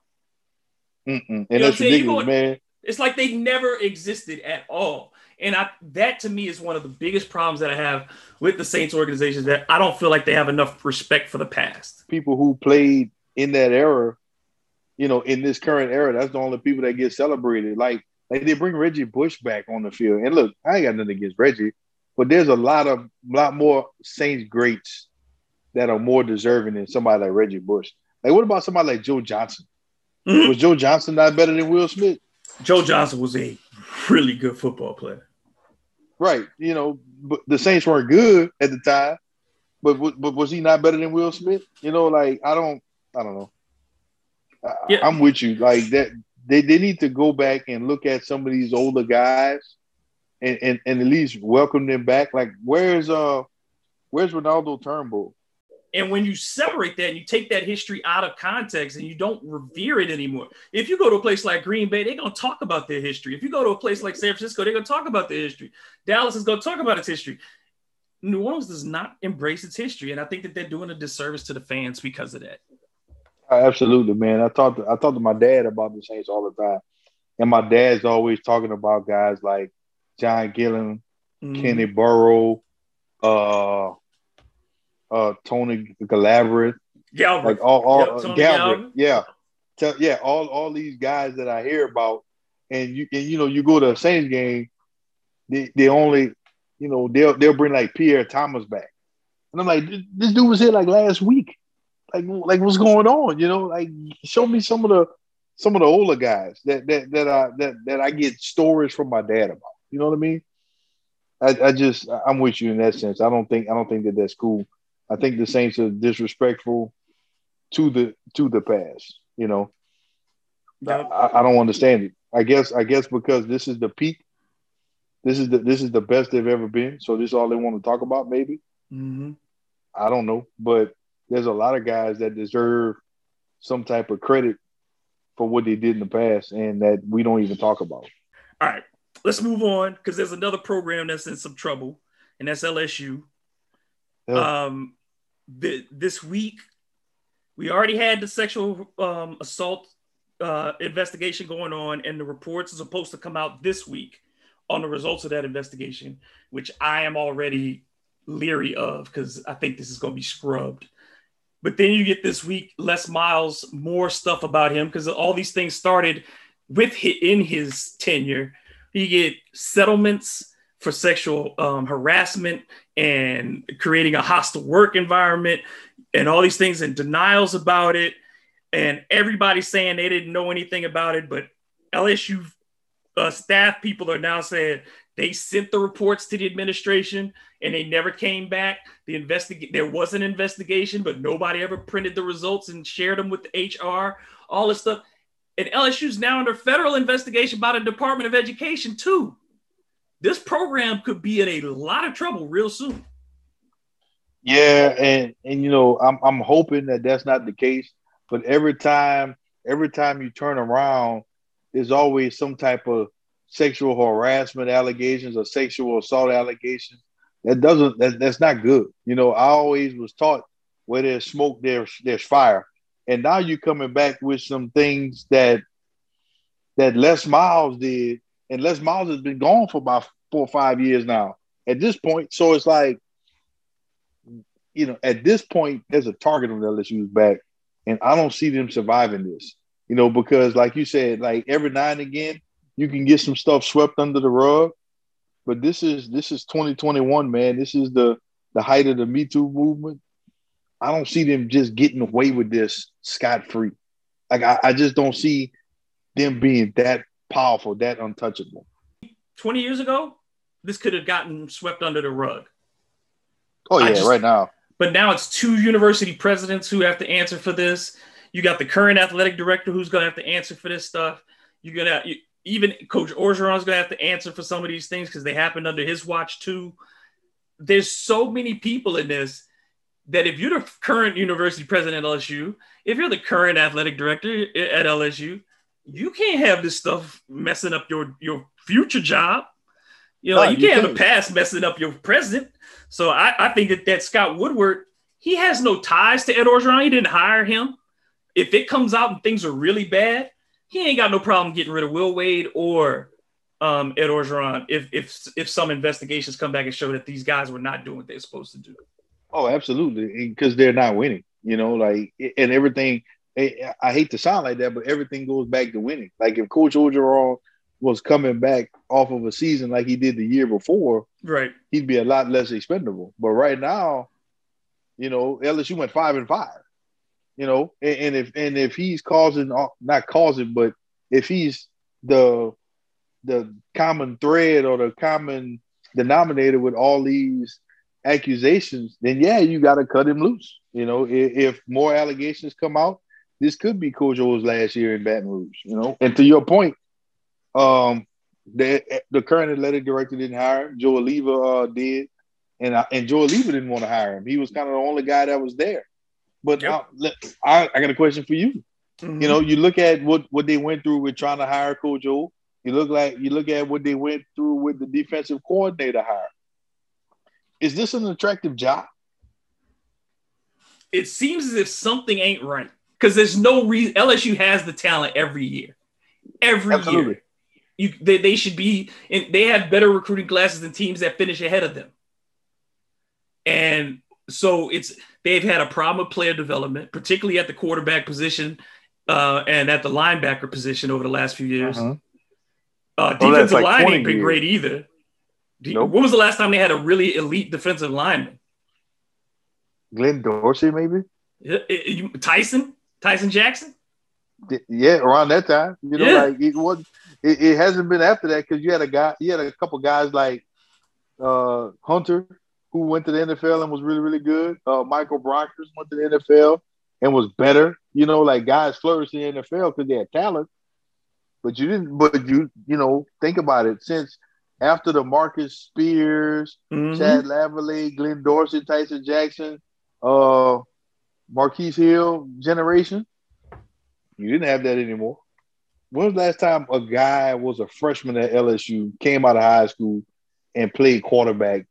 Mm-mm. And you know that's ridiculous, man. It's like they never existed at all. And I that to me is one of the biggest problems that I have with the Saints organization that I don't feel like they have enough respect for the past. People who played in that era, you know, in this current era, that's the only people that get celebrated. Like like they bring Reggie Bush back on the field. And look, I ain't got nothing against Reggie, but there's a lot of lot more Saints greats that are more deserving than somebody like Reggie Bush. Like, what about somebody like Joe Johnson? Mm-hmm. Was Joe Johnson not better than Will Smith? Joe Johnson was a really good football player. Right. You know, but the Saints weren't good at the time. But but was he not better than Will Smith? You know, like I don't I don't know. Yeah. I'm with you. Like that they, they need to go back and look at some of these older guys and, and, and at least welcome them back. Like where's uh where's Renaldo Turnbull? And when you separate that and you take that history out of context and you don't revere it anymore, if you go to a place like Green Bay, they're going to talk about their history. If you go to a place like San Francisco, they're going to talk about their history. Dallas is going to talk about its history. New Orleans does not embrace its history. And I think that they're doing a disservice to the fans because of that. Absolutely, man. I talked to, I talked to my dad about the Saints all the time. And my dad's always talking about guys like John Gillen, mm-hmm. Kenny Burrough, uh, uh, Tony Galbreath, Galbreath, like all, all yep, uh, Galbreath, yeah, Tell, yeah, all all these guys that I hear about, and you and you know you go to a Saints game, they they only, you know, they'll they'll bring like Pierre Thomas back, and I'm like, this dude was here like last week, like like what's going on, you know, like show me some of the some of the older guys that that that I that that I get stories from my dad about, you know what I mean? I, I just I'm with you in that sense. I don't think I don't think that that's cool. I think the Saints are disrespectful to the to the past. You know, yep. I, I, don't understand it. I guess I guess because this is the peak. This is the this is the best they've ever been. So this is all they want to talk about. Maybe mm-hmm. I don't know, but there's a lot of guys that deserve some type of credit for what they did in the past, and that we don't even talk about. All right, let's move on because there's another program that's in some trouble, and that's LSU. Yeah. Um, th- this week, we already had the sexual um, assault uh, investigation going on, and the reports are supposed to come out this week on the results of that investigation, which I am already leery of because I think this is going to be scrubbed. But then you get this week, Les Miles, more stuff about him because all these things started with in his tenure. You get settlements for sexual um, harassment and creating a hostile work environment and all these things and denials about it. And everybody saying they didn't know anything about it, but LSU uh, staff people are now saying they sent the reports to the administration and they never came back. The investigate there was an investigation, but nobody ever printed the results and shared them with the HR. All this stuff, and LSU's now under federal investigation by the Department of Education too this program could be in a lot of trouble real soon. Yeah, and and you know, I'm I'm hoping that that's not the case. But every time, every time you turn around, there's always some type of sexual harassment allegations or sexual assault allegations. That doesn't that, that's not good. You know, I always was taught where there's smoke, there's there's fire. And now you're coming back with some things that that Les Miles did and Les Miles has been gone for about four or five years now. At this point, so it's like, you know, at this point, there's a target on the LSU's back, and I don't see them surviving this. You know, because like you said, like every now and again, you can get some stuff swept under the rug, but this is this is 2021, man. This is the the height of the Me Too movement. I don't see them just getting away with this scot free. Like I, I just don't see them being that powerful, that untouchable. 20 years ago, this could have gotten swept under the rug. Oh, yeah, just, right now. But now it's two university presidents who have to answer for this. You got the current athletic director who's going to have to answer for this stuff. You're gonna you, even Coach Orgeron's gonna have to answer for some of these things because they happened under his watch too. There's so many people in this that if you're the current university president at LSU, if you're the current athletic director at LSU, you can't have this stuff messing up your your future job. You know, no, you, you, can't have a past messing up your present. So I, I think that, that Scott Woodward, he has no ties to Ed Orgeron. He didn't hire him. If it comes out and things are really bad, he ain't got no problem getting rid of Will Wade or um, Ed Orgeron if if if some investigations come back and show that these guys were not doing what they're supposed to do. Oh, absolutely, because they're not winning. You know, like and everything. I hate to sound like that, but everything goes back to winning. Like if Coach Orgeron was coming back off of a season like he did the year before, right, he'd be a lot less expendable. But right now, you know, LSU went five and five. You know, and, and if and if he's causing not causing, but if he's the the common thread or the common denominator with all these accusations, then yeah, you got to cut him loose. You know, if, if, more allegations come out, this could be Coach O's last year in Baton Rouge. You know, and to your point, um, the the current athletic director didn't hire him. Joe Alleva uh, did, and and Joe Alleva didn't want to hire him. He was kind of the only guy that was there. But yep. Uh, I, I got a question for you. Mm-hmm. You know, you look at what what they went through with trying to hire Coach O. You look like you look at what they went through with the defensive coordinator hire. Is this an attractive job? It seems as if something ain't right because there's no reason LSU has the talent every year. Every Absolutely. year. You, they, they should be and they have better recruiting classes than teams that finish ahead of them. And so it's they've had a problem with player development, particularly at the quarterback position uh, and at the linebacker position over the last few years. Uh-huh. Uh, oh, defensive like line ain't been years. great either. Nope. When was the last time they had a really elite defensive lineman? Glenn Dorsey, maybe. Tyson, Tyson Jackson. Yeah, around that time, you know, yeah. like it was. It, it, hasn't been after that because you had a guy, you had a couple guys like uh, Hunter, who went to the NFL and was really, really good. Uh, Michael Brockers went to the NFL and was better. You know, like guys flourished in the NFL because they had talent. But you didn't. But you, you know, think about it. Since after the Marcus Spears, mm-hmm. Chad Lavalais, Glenn Dorsey, Tyson Jackson, uh, Marquise Hill generation, you didn't have that anymore. When was the last time a guy was a freshman at LSU, came out of high school, and played quarterback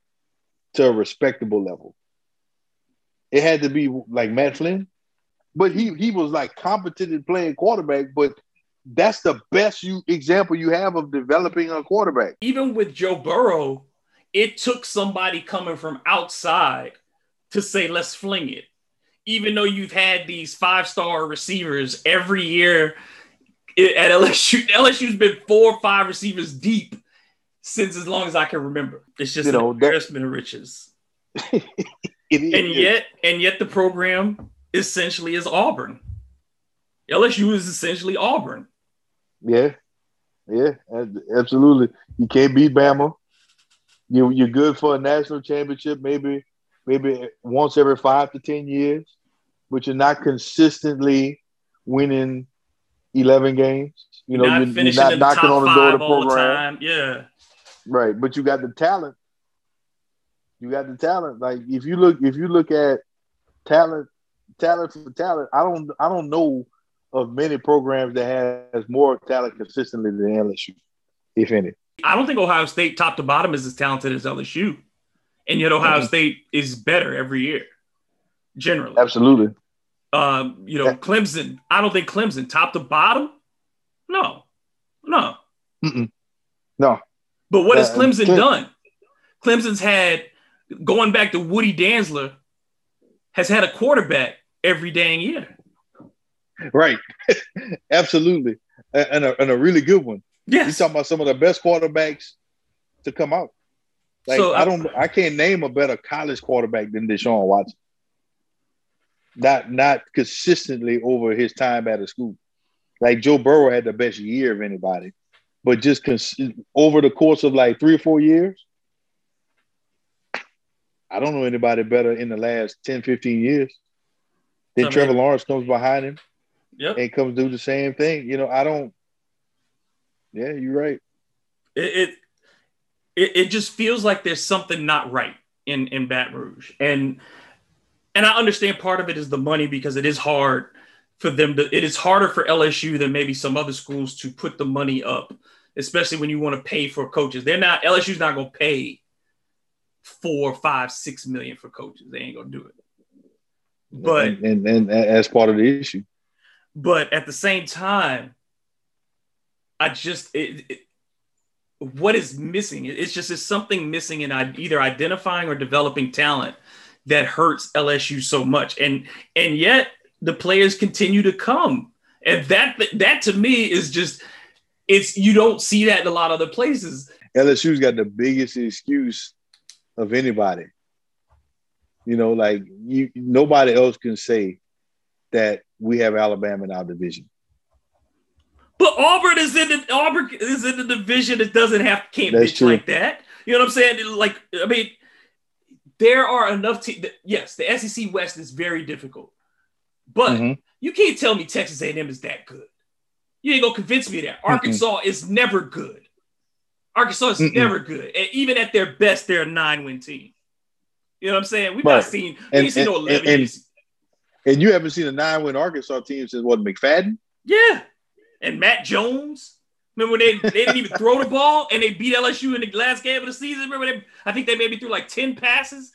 to a respectable level? It had to be like Matt Flynn, but he he was like competent in playing quarterback, but that's the best you example you have of developing a quarterback. Even with Joe Burrow, it took somebody coming from outside to say, let's fling it. Even though you've had these five star receivers every year at LSU, LSU's been four or five receivers deep since as long as I can remember. It's just you know, an embarrassment of riches. and yet, and yet the program essentially is Auburn. LSU is essentially Auburn. Yeah, yeah, absolutely. You can't beat Bama. You you're good for a national championship, maybe maybe once every five to ten years, but you're not consistently winning eleven games. You know, not you're, you're, not knocking on the door of the program. The yeah, right. But you got the talent. You got the talent. Like if you look, if you look at talent, talent for talent, I don't, I don't know of many programs that has more talent consistently than LSU, if any. I don't think Ohio State, top to bottom, is as talented as LSU, and yet Ohio mm-hmm. State is better every year, generally. Absolutely. Um, you know, yeah. Clemson. I don't think Clemson, top to bottom. No, no, Mm-mm. no. But what has uh, Clemson Clem- done? Clemson's had going back to Woody Dantzler, has had a quarterback every dang year right. Absolutely. And a, and a really good one. Yes. He's talking about some of the best quarterbacks to come out. Like so, I don't I can't name a better college quarterback than Deshaun Watson. Not not consistently over his time at a school. Like Joe Burrow had the best year of anybody, but just cons- over the course of like three or four years, I don't know anybody better in the last 10, 15 years. Then Trevor Lawrence comes behind him yep. and comes do the same thing. You know, I don't Yeah, you're right. It, it it just feels like there's something not right in in Baton Rouge, and and I understand part of it is the money because it is hard for them to. It is harder for LSU than maybe some other schools to put the money up, especially when you want to pay for coaches. They're not LSU's not going to pay four, five, six million for coaches. They ain't going to do it. But and, and, and as part of the issue. But at the same time, I just it, it, what is missing? It's just it's something missing in either identifying or developing talent that hurts LSU so much. And and yet the players continue to come. And that that to me is just it's you don't see that in a lot of other places. LSU's got the biggest excuse of anybody. You know, like you nobody else can say that we have Alabama in our division. But Auburn is in the Auburn is in the division that doesn't have can't That's bitch true. like that. You know what I'm saying? Like, I mean, there are enough teams. Yes, the SEC West is very difficult, but mm-hmm. you can't tell me Texas A&M is that good. You ain't gonna convince me that Arkansas mm is never good. Arkansas is Mm-mm. never good, and even at their best, they're a nine-win team. You know what I'm saying? We've right. not seen we and, seen no eleven. And, and, and, you haven't seen a nine-win Arkansas team since what McFadden? Yeah, and Matt Jones. Remember when they, they didn't even throw the ball and they beat LSU in the last game of the season? Remember they, I think they maybe threw like 10 passes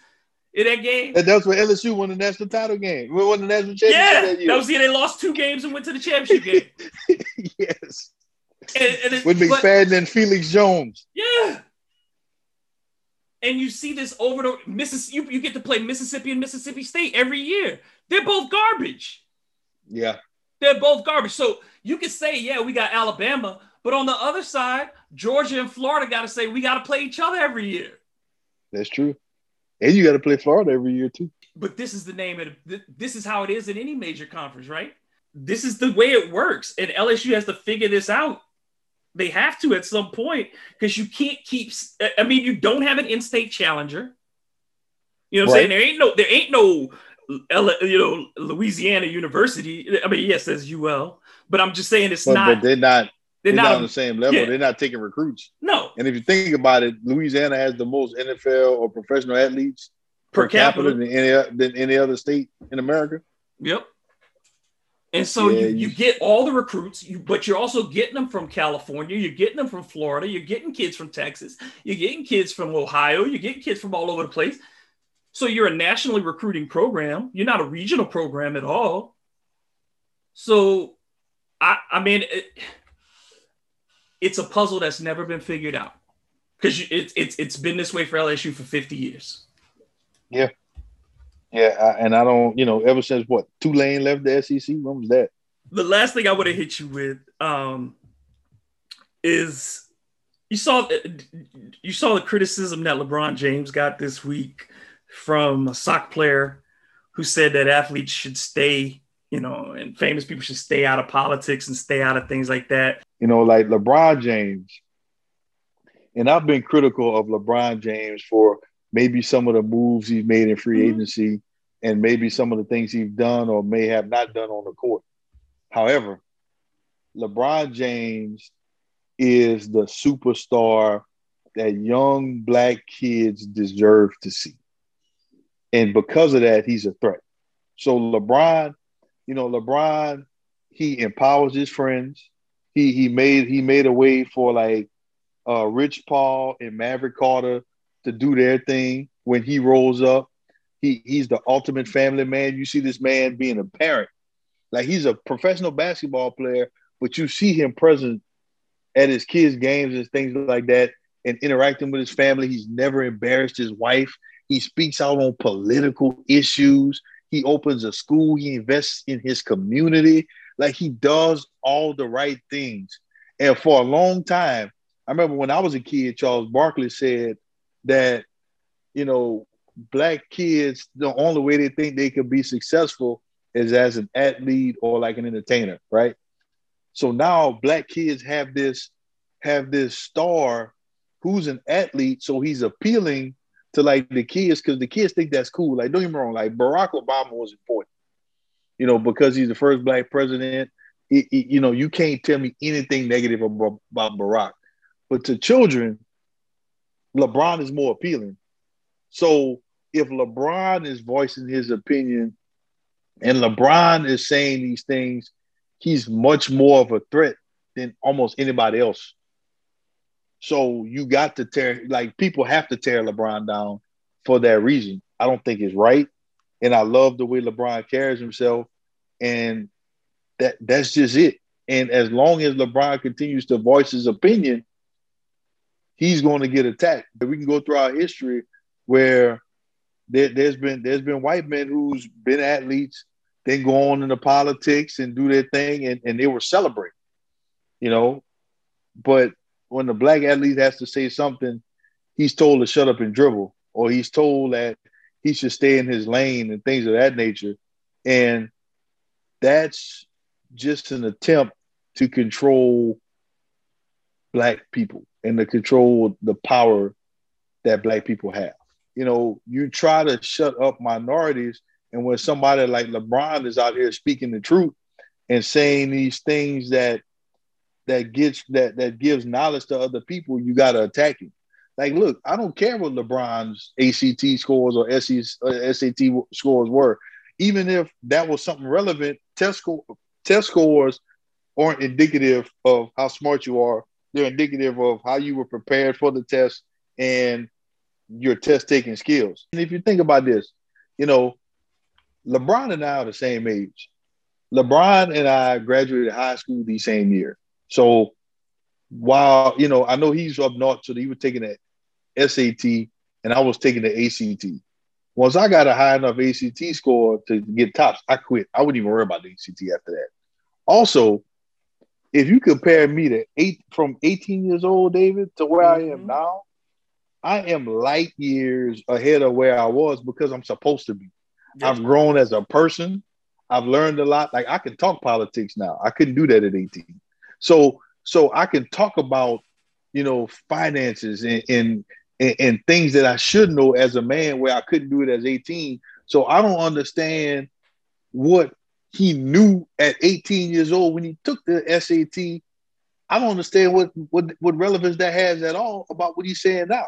in that game. And that's when LSU won the national title game. We won the national championship. Yeah, that, that was the year they lost two games and went to the championship game. yes. And, and it, With McFadden but, and Felix Jones. Yeah. And you see this over the Mississippi. You, you get to play Mississippi and Mississippi State every year. They're both garbage. Yeah. They're both garbage. So you can say, yeah, we got Alabama, but on the other side, Georgia and Florida got to say we got to play each other every year. That's true. And you got to play Florida every year too. But this is the name of. This is how it is in any major conference, right? This is the way it works, and LSU has to figure this out. They have to at some point because you can't keep. I mean, you don't have an in-state challenger. You know what I'm saying? There ain't no. There ain't no. You know, Louisiana University. I mean, yes, there's UL, but I'm just saying it's but, not. But they're not. They're, they're not, not, on the same level. Yeah. They're not taking recruits. No. And if you think about it, Louisiana has the most NFL or professional athletes per, per capita, capita, than any than any other state in America. Yep. And so yeah, you, you, you, get all the recruits, you, but you're also getting them from California, you're getting them from Florida, you're getting kids from Texas, you're getting kids from Ohio, you're getting kids from all over the place. So you're a nationally recruiting program. You're not a regional program at all. So I, I mean, it, it's a puzzle that's never been figured out because it's it's it's been this way for LSU for 50 years. Yeah, yeah, I, and I don't, you know, ever since what Tulane left the SEC, when was that? The last thing I would have hit you with um, is you saw you saw the criticism that LeBron James got this week from a sock player who said that athletes should stay you know, and famous people should stay out of politics and stay out of things like that. You know, like LeBron James, and I've been critical of LeBron James for maybe some of the moves he's made in free mm-hmm. agency and maybe some of the things he's done or may have not done on the court. However, LeBron James is the superstar that young black kids deserve to see. And because of that, he's a threat. So LeBron you know, LeBron, he empowers his friends. He he made he made a way for like uh, Rich Paul and Maverick Carter to do their thing when he rolls up. He he's the ultimate family man. You see this man being a parent. Like he's a professional basketball player, but you see him present at his kids' games and things like that and interacting with his family. He's never embarrassed his wife. He speaks out on political issues. He opens a school. He invests in his community. Like he does all the right things. And for a long time, I remember when I was a kid, Charles Barkley said that, you know, black kids, the only way they think they can be successful is as an athlete or like an entertainer, right? So now black kids have this have this star who's an athlete, so he's appealing to like the kids because the kids think that's cool. Like, don't get me wrong, like Barack Obama was important, you know, because he's the first black president. it, it, you know, you can't tell me anything negative about, about Barack. But to children, LeBron is more appealing. So if LeBron is voicing his opinion and LeBron is saying these things, he's much more of a threat than almost anybody else. So you got to tear, like, people have to tear LeBron down for that reason. I don't think it's right. And I love the way LeBron carries himself. And that that's just it. And as long as LeBron continues to voice his opinion, he's going to get attacked. We can go through our history where there, has been there's been white men who's been athletes, then go on into politics and do their thing, and, and they were celebrating, you know. But when the black athlete has to say something, he's told to shut up and dribble, or he's told that he should stay in his lane and things of that nature. And that's just an attempt to control black people and to control the power that black people have. You know, you try to shut up minorities, and when somebody like LeBron is out here speaking the truth and saying these things that that gets that that gives knowledge to other people, you got to attack him. Like, look, I don't care what LeBron's ACT scores or SAT uh, scores were, even if that was something relevant. Test score, test scores aren't indicative of how smart you are. They're indicative of how you were prepared for the test and your test taking skills. And if you think about this, you know, LeBron and I are the same age. LeBron and I graduated high school the same year. So while, you know, I know he's up north, so he was taking the SAT and I was taking the ACT. Once I got a high enough ACT score to get tops, I quit. I wouldn't even worry about the ACT after that. Also, if you compare me to eight from 18 years old, David, to where mm-hmm. I am mm-hmm. now, I am light years ahead of where I was because I'm supposed to be. I've grown as a person. I've learned a lot. Like I can talk politics now. I couldn't do that at 18. So so I can talk about, you know, finances and and, and, things that I should know as a man where I couldn't do it as 18. So I don't understand what he knew at 18 years old when he took the SAT. I don't understand what, what, what relevance that has at all about what he's saying now.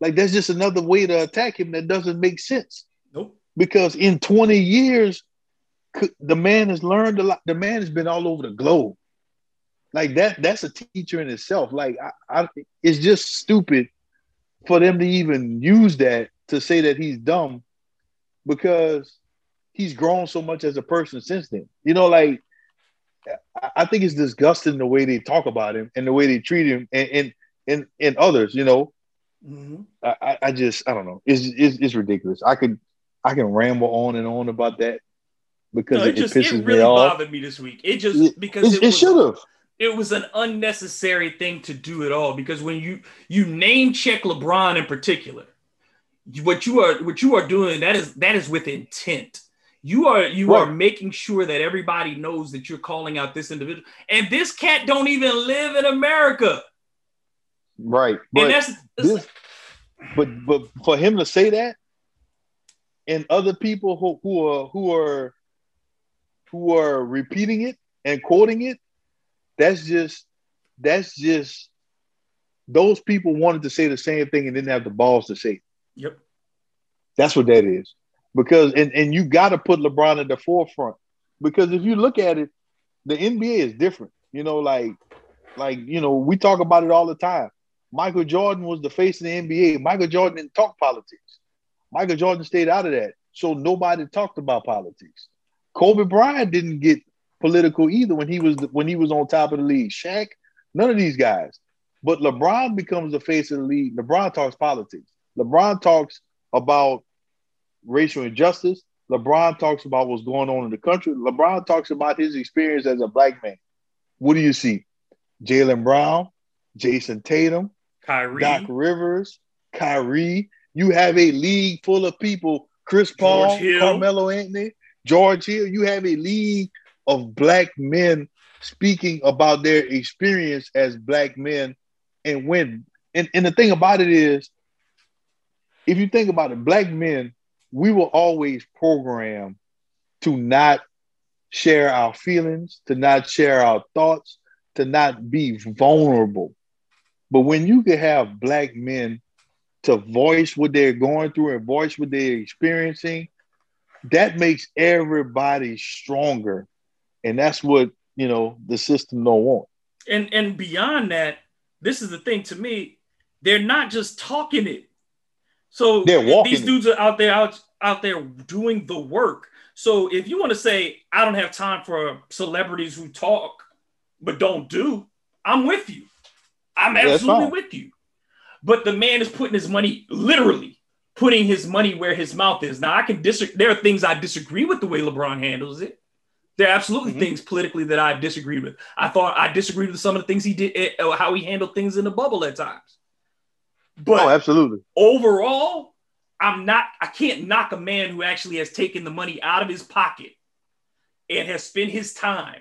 Like that's just another way to attack him that doesn't make sense. Nope. Because in 20 years, the man has learned a lot. The man has been all over the globe. Like that, that's a teacher in itself. Like I, I, it's just stupid for them to even use that to say that he's dumb because he's grown so much as a person since then. You know, like I think it's disgusting the way they talk about him and the way they treat him and and and, and others. You know, mm-hmm. I, I just I don't know. It's, it's, it's ridiculous. I could I can ramble on and on about that because no, it, it, just, it really bothered me this week. It just because it, it should have. It was an unnecessary thing to do at all because when you you name check LeBron in particular, what you are what you are doing that is that is with intent you are you right. are making sure that everybody knows that you're calling out this individual. And this cat don't even live in America. Right. But and that's, that's this, but but for him to say that and other people who, who are who are who are repeating it and quoting it, that's just that's just those people wanted to say the same thing and didn't have the balls to say it. Yep. That's what that is because and, and you got to put LeBron at the forefront because if you look at it, the NBA is different. You know, like like you know, we talk about it all the time. Michael Jordan was the face of the NBA. Michael Jordan didn't talk politics. Michael Jordan stayed out of that, so nobody talked about politics. Kobe Bryant didn't get political either when he was when he was on top of the league. Shaq, none of these guys. But LeBron becomes the face of the league. LeBron talks politics. LeBron talks about racial injustice. LeBron talks about what's going on in the country. LeBron talks about his experience as a black man. What do you see? Jaylen Brown, Jayson Tatum, Kyrie, Doc Rivers, Kyrie. You have a league full of people. Chris Paul, Carmelo Anthony, George Hill. You have a league of black men speaking about their experience as black men and when. And, and the thing about it is, if you think about it, black men we were always programmed to not share our feelings, to not share our thoughts, to not be vulnerable. But when you can have black men to voice what they're going through and voice what they're experiencing, that makes everybody stronger. And that's what, you know, the system don't want. And and beyond that, this is the thing to me, they're not just talking it. So these dudes are out there out out there doing the work. So if you want to say I don't have time for celebrities who talk but don't do, I'm with you. I'm absolutely with you. But the man is putting his money literally putting his money where his mouth is. Now I can disagree. There are things I disagree with the way LeBron handles it. There are absolutely mm-hmm. things politically that I disagreed with. I thought I disagreed with some of the things he did, eh, how he handled things in the bubble at times. But oh, absolutely. Overall, I'm not. I can't knock a man who actually has taken the money out of his pocket and has spent his time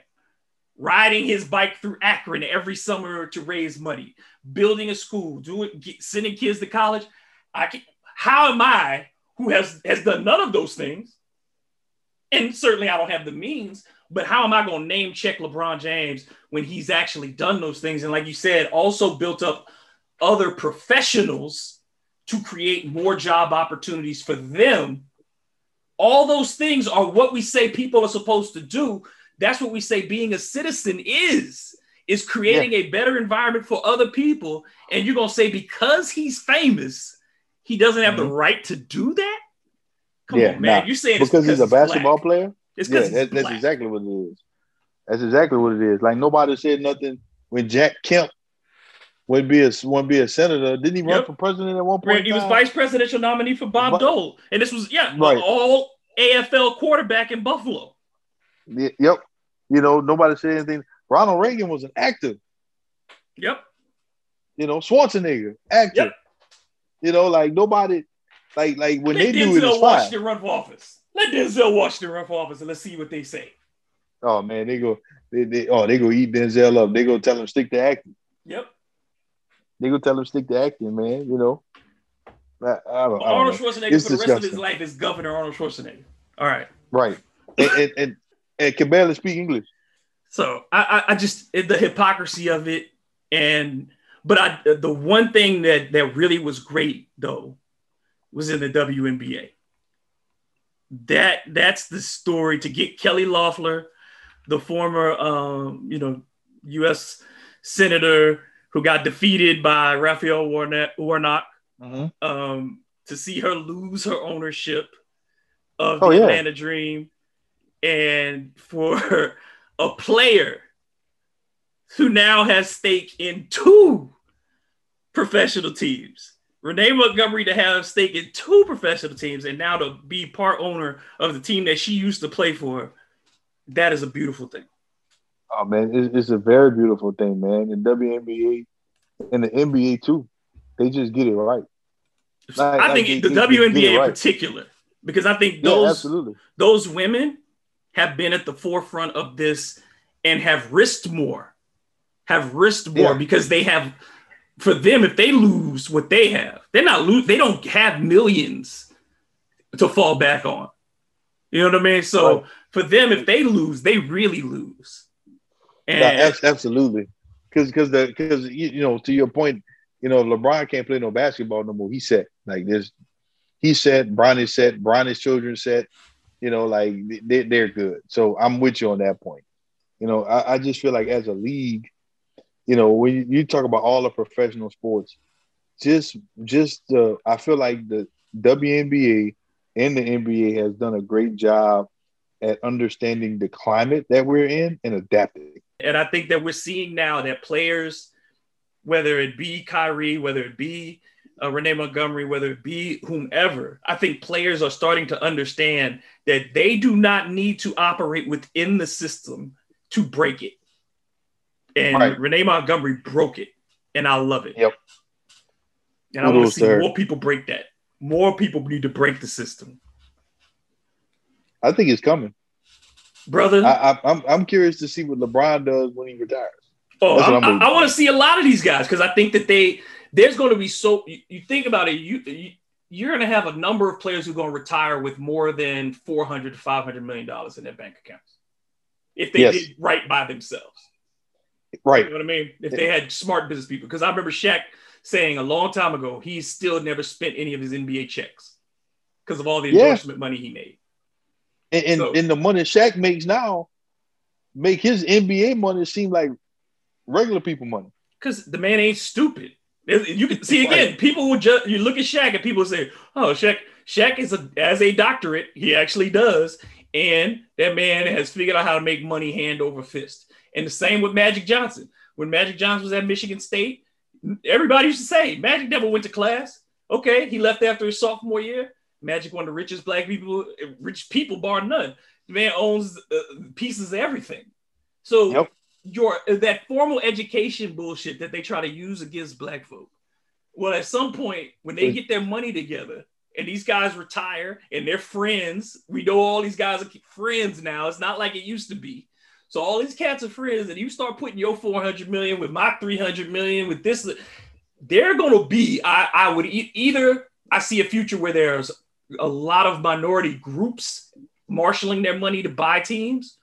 riding his bike through Akron every summer to raise money, building a school, doing sending kids to college. I can, how am I, who has has done none of those things, and certainly I don't have the means, but how am I going to name check LeBron James when he's actually done those things? And like you said, also built up other professionals to create more job opportunities for them. All those things are what we say people are supposed to do. That's what we say being a citizen is is creating yeah. a better environment for other people. And you're gonna say because he's famous, he doesn't have mm-hmm. the right to do that? Come yeah, on, man. Nah, You're saying because, he's a basketball black. player? It's yeah, that, that's exactly what it is. That's exactly what it is. Like nobody said nothing when Jack Kemp would be a would be a senator. Didn't he run for president at one point? He was vice presidential nominee for Bob but, Dole, and this was yeah, right. all AFL quarterback in Buffalo. Yep. You know, nobody said anything. Ronald Reagan was an actor. Yep. You know, Schwarzenegger, actor. Yep. You know, like nobody, like like when Let they Denzel do it, Washington fine. run for office. Let Denzel Washington run for office, and let's see what they say. Oh man, they go, they, they oh they go eat Denzel up. They go tell him stick to acting. Yep. They go tell him stick to acting, man. You know. I, I don't, Arnold Schwarzenegger it's for the disgusting. rest of his life is Governor Arnold Schwarzenegger. All right. Right. and, and, and, and can barely speak English. So I, I just the hypocrisy of it, and but I the one thing that that really was great though was in the WNBA. That that's the story to get Kelly Loeffler, the former um, you know U.S. senator who got defeated by Raphael Warnock, Warnock mm-hmm. um, to see her lose her ownership of the oh, yeah. Atlanta Dream, and for a player who now has stake in two professional teams. Renee Montgomery to have stake in two professional teams and now to be part owner of the team that she used to play for. That is a beautiful thing. Oh man, it's, it's a very beautiful thing, man. The WNBA and the NBA too, they just get it right. Like, I think like the they, WNBA they in right. particular, because I think those yeah, those women have been at the forefront of this and have risked more, have risked more yeah. because they have for them, if they lose what they have, they're not lose. They don't have millions to fall back on. You know what I mean? So right. for them, if they lose, they really lose. And yeah, absolutely, because because the because you, know to your point, you know LeBron can't play no basketball no more. He said like this. He's set. Bronny's set. Bronny's children set. You know, like they, they're good. So I'm with you on that point. You know, I, I just feel like as a league, you know, when you, talk about all the professional sports, just just uh, I feel like the WNBA and the NBA has done a great job at understanding the climate that we're in and adapting. And I think that we're seeing now that players, whether it be Kyrie, whether it be uh, Renee Montgomery, whether it be whomever, I think players are starting to understand that they do not need to operate within the system to break it and right. Renee Montgomery broke it, and I love it. Yep. And I want to see more people break that. More people need to break the system. I think it's coming, brother. I, am I'm, I'm curious to see what LeBron does when he retires. Oh, I, I, I want to see a lot of these guys because I think that they there's going to be so. You, you think about it, you, you you're going to have a number of players who are going to retire with more than 400 to 500 million dollars in their bank accounts. if they yes. did right by themselves. Right. You know what I mean? If they had smart business people. Because I remember Shaq saying a long time ago he still never spent any of his NBA checks because of all the endorsement yeah. money he made. And, and, so, and the money Shaq makes now make his NBA money seem like regular people money. Because the man ain't stupid. You can see again, right. people will just you look at Shaq and people say, "Oh, Shaq, Shaq is a as a doctorate. He actually does, and that man has figured out how to make money hand over fist." And the same with Magic Johnson. When Magic Johnson was at Michigan State, everybody used to say Magic never went to class. Okay, he left after his sophomore year. Magic one of the richest black people, rich people bar none. The man owns uh, pieces of everything. So yep your that formal education bullshit that they try to use against black folk. Well, at some point, when they get their money together and these guys retire and they're friends, we know all these guys are friends now. It's not like it used to be. So all these cats are friends, and you start putting your 400 million with my 300 million with this, they're going to be. I, I would e- either I see a future where there's a lot of minority groups marshaling their money to buy teams,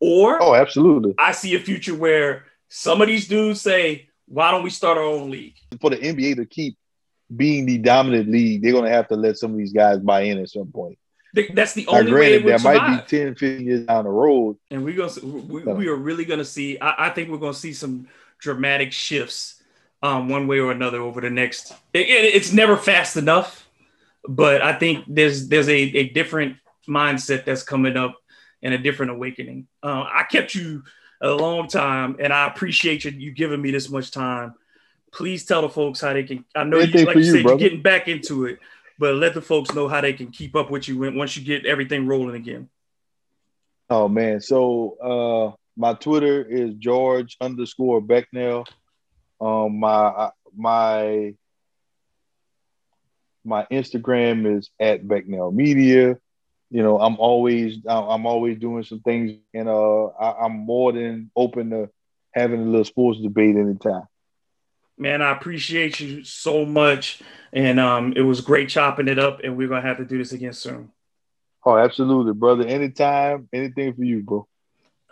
or oh, absolutely. I see a future where some of these dudes say, "Why don't we start our own league?" For the NBA to keep being the dominant league, they're going to have to let some of these guys buy in at some point. That's the only granted, way it would there survive. might be 10, 15 years down the road. And we're gonna we, we are really gonna see. I, I, think we're gonna see some dramatic shifts, um, one way or another over the next. It, it, it's never fast enough, but I think there's there's a, a different mindset that's coming up and a different awakening. Uh, I kept you a long time, and I appreciate you, you giving me this much time. Please tell the folks how they can. I know you, like you, you said, brother. you're getting back into it, but let the folks know how they can keep up with you once you get everything rolling again. Oh man, so uh, my Twitter is George underscore Becknell. Um, my my my Instagram is at Becknell Media you know, I'm always I'm always doing some things, and uh, I, am more than open to having a little sports debate anytime. Man, I appreciate you so much, and um, it was great chopping it up, and we're gonna have to do this again soon. Oh, absolutely, brother. Anytime, anything for you, bro.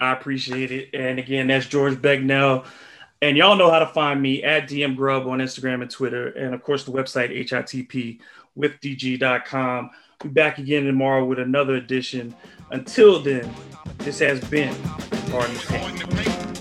I appreciate it, and again, that's George Becknell. And y'all know how to find me at DM Grub on Instagram and Twitter, and of course the website hitp with dg.com. We'll be back again tomorrow with another edition. Until then, this has been Pain.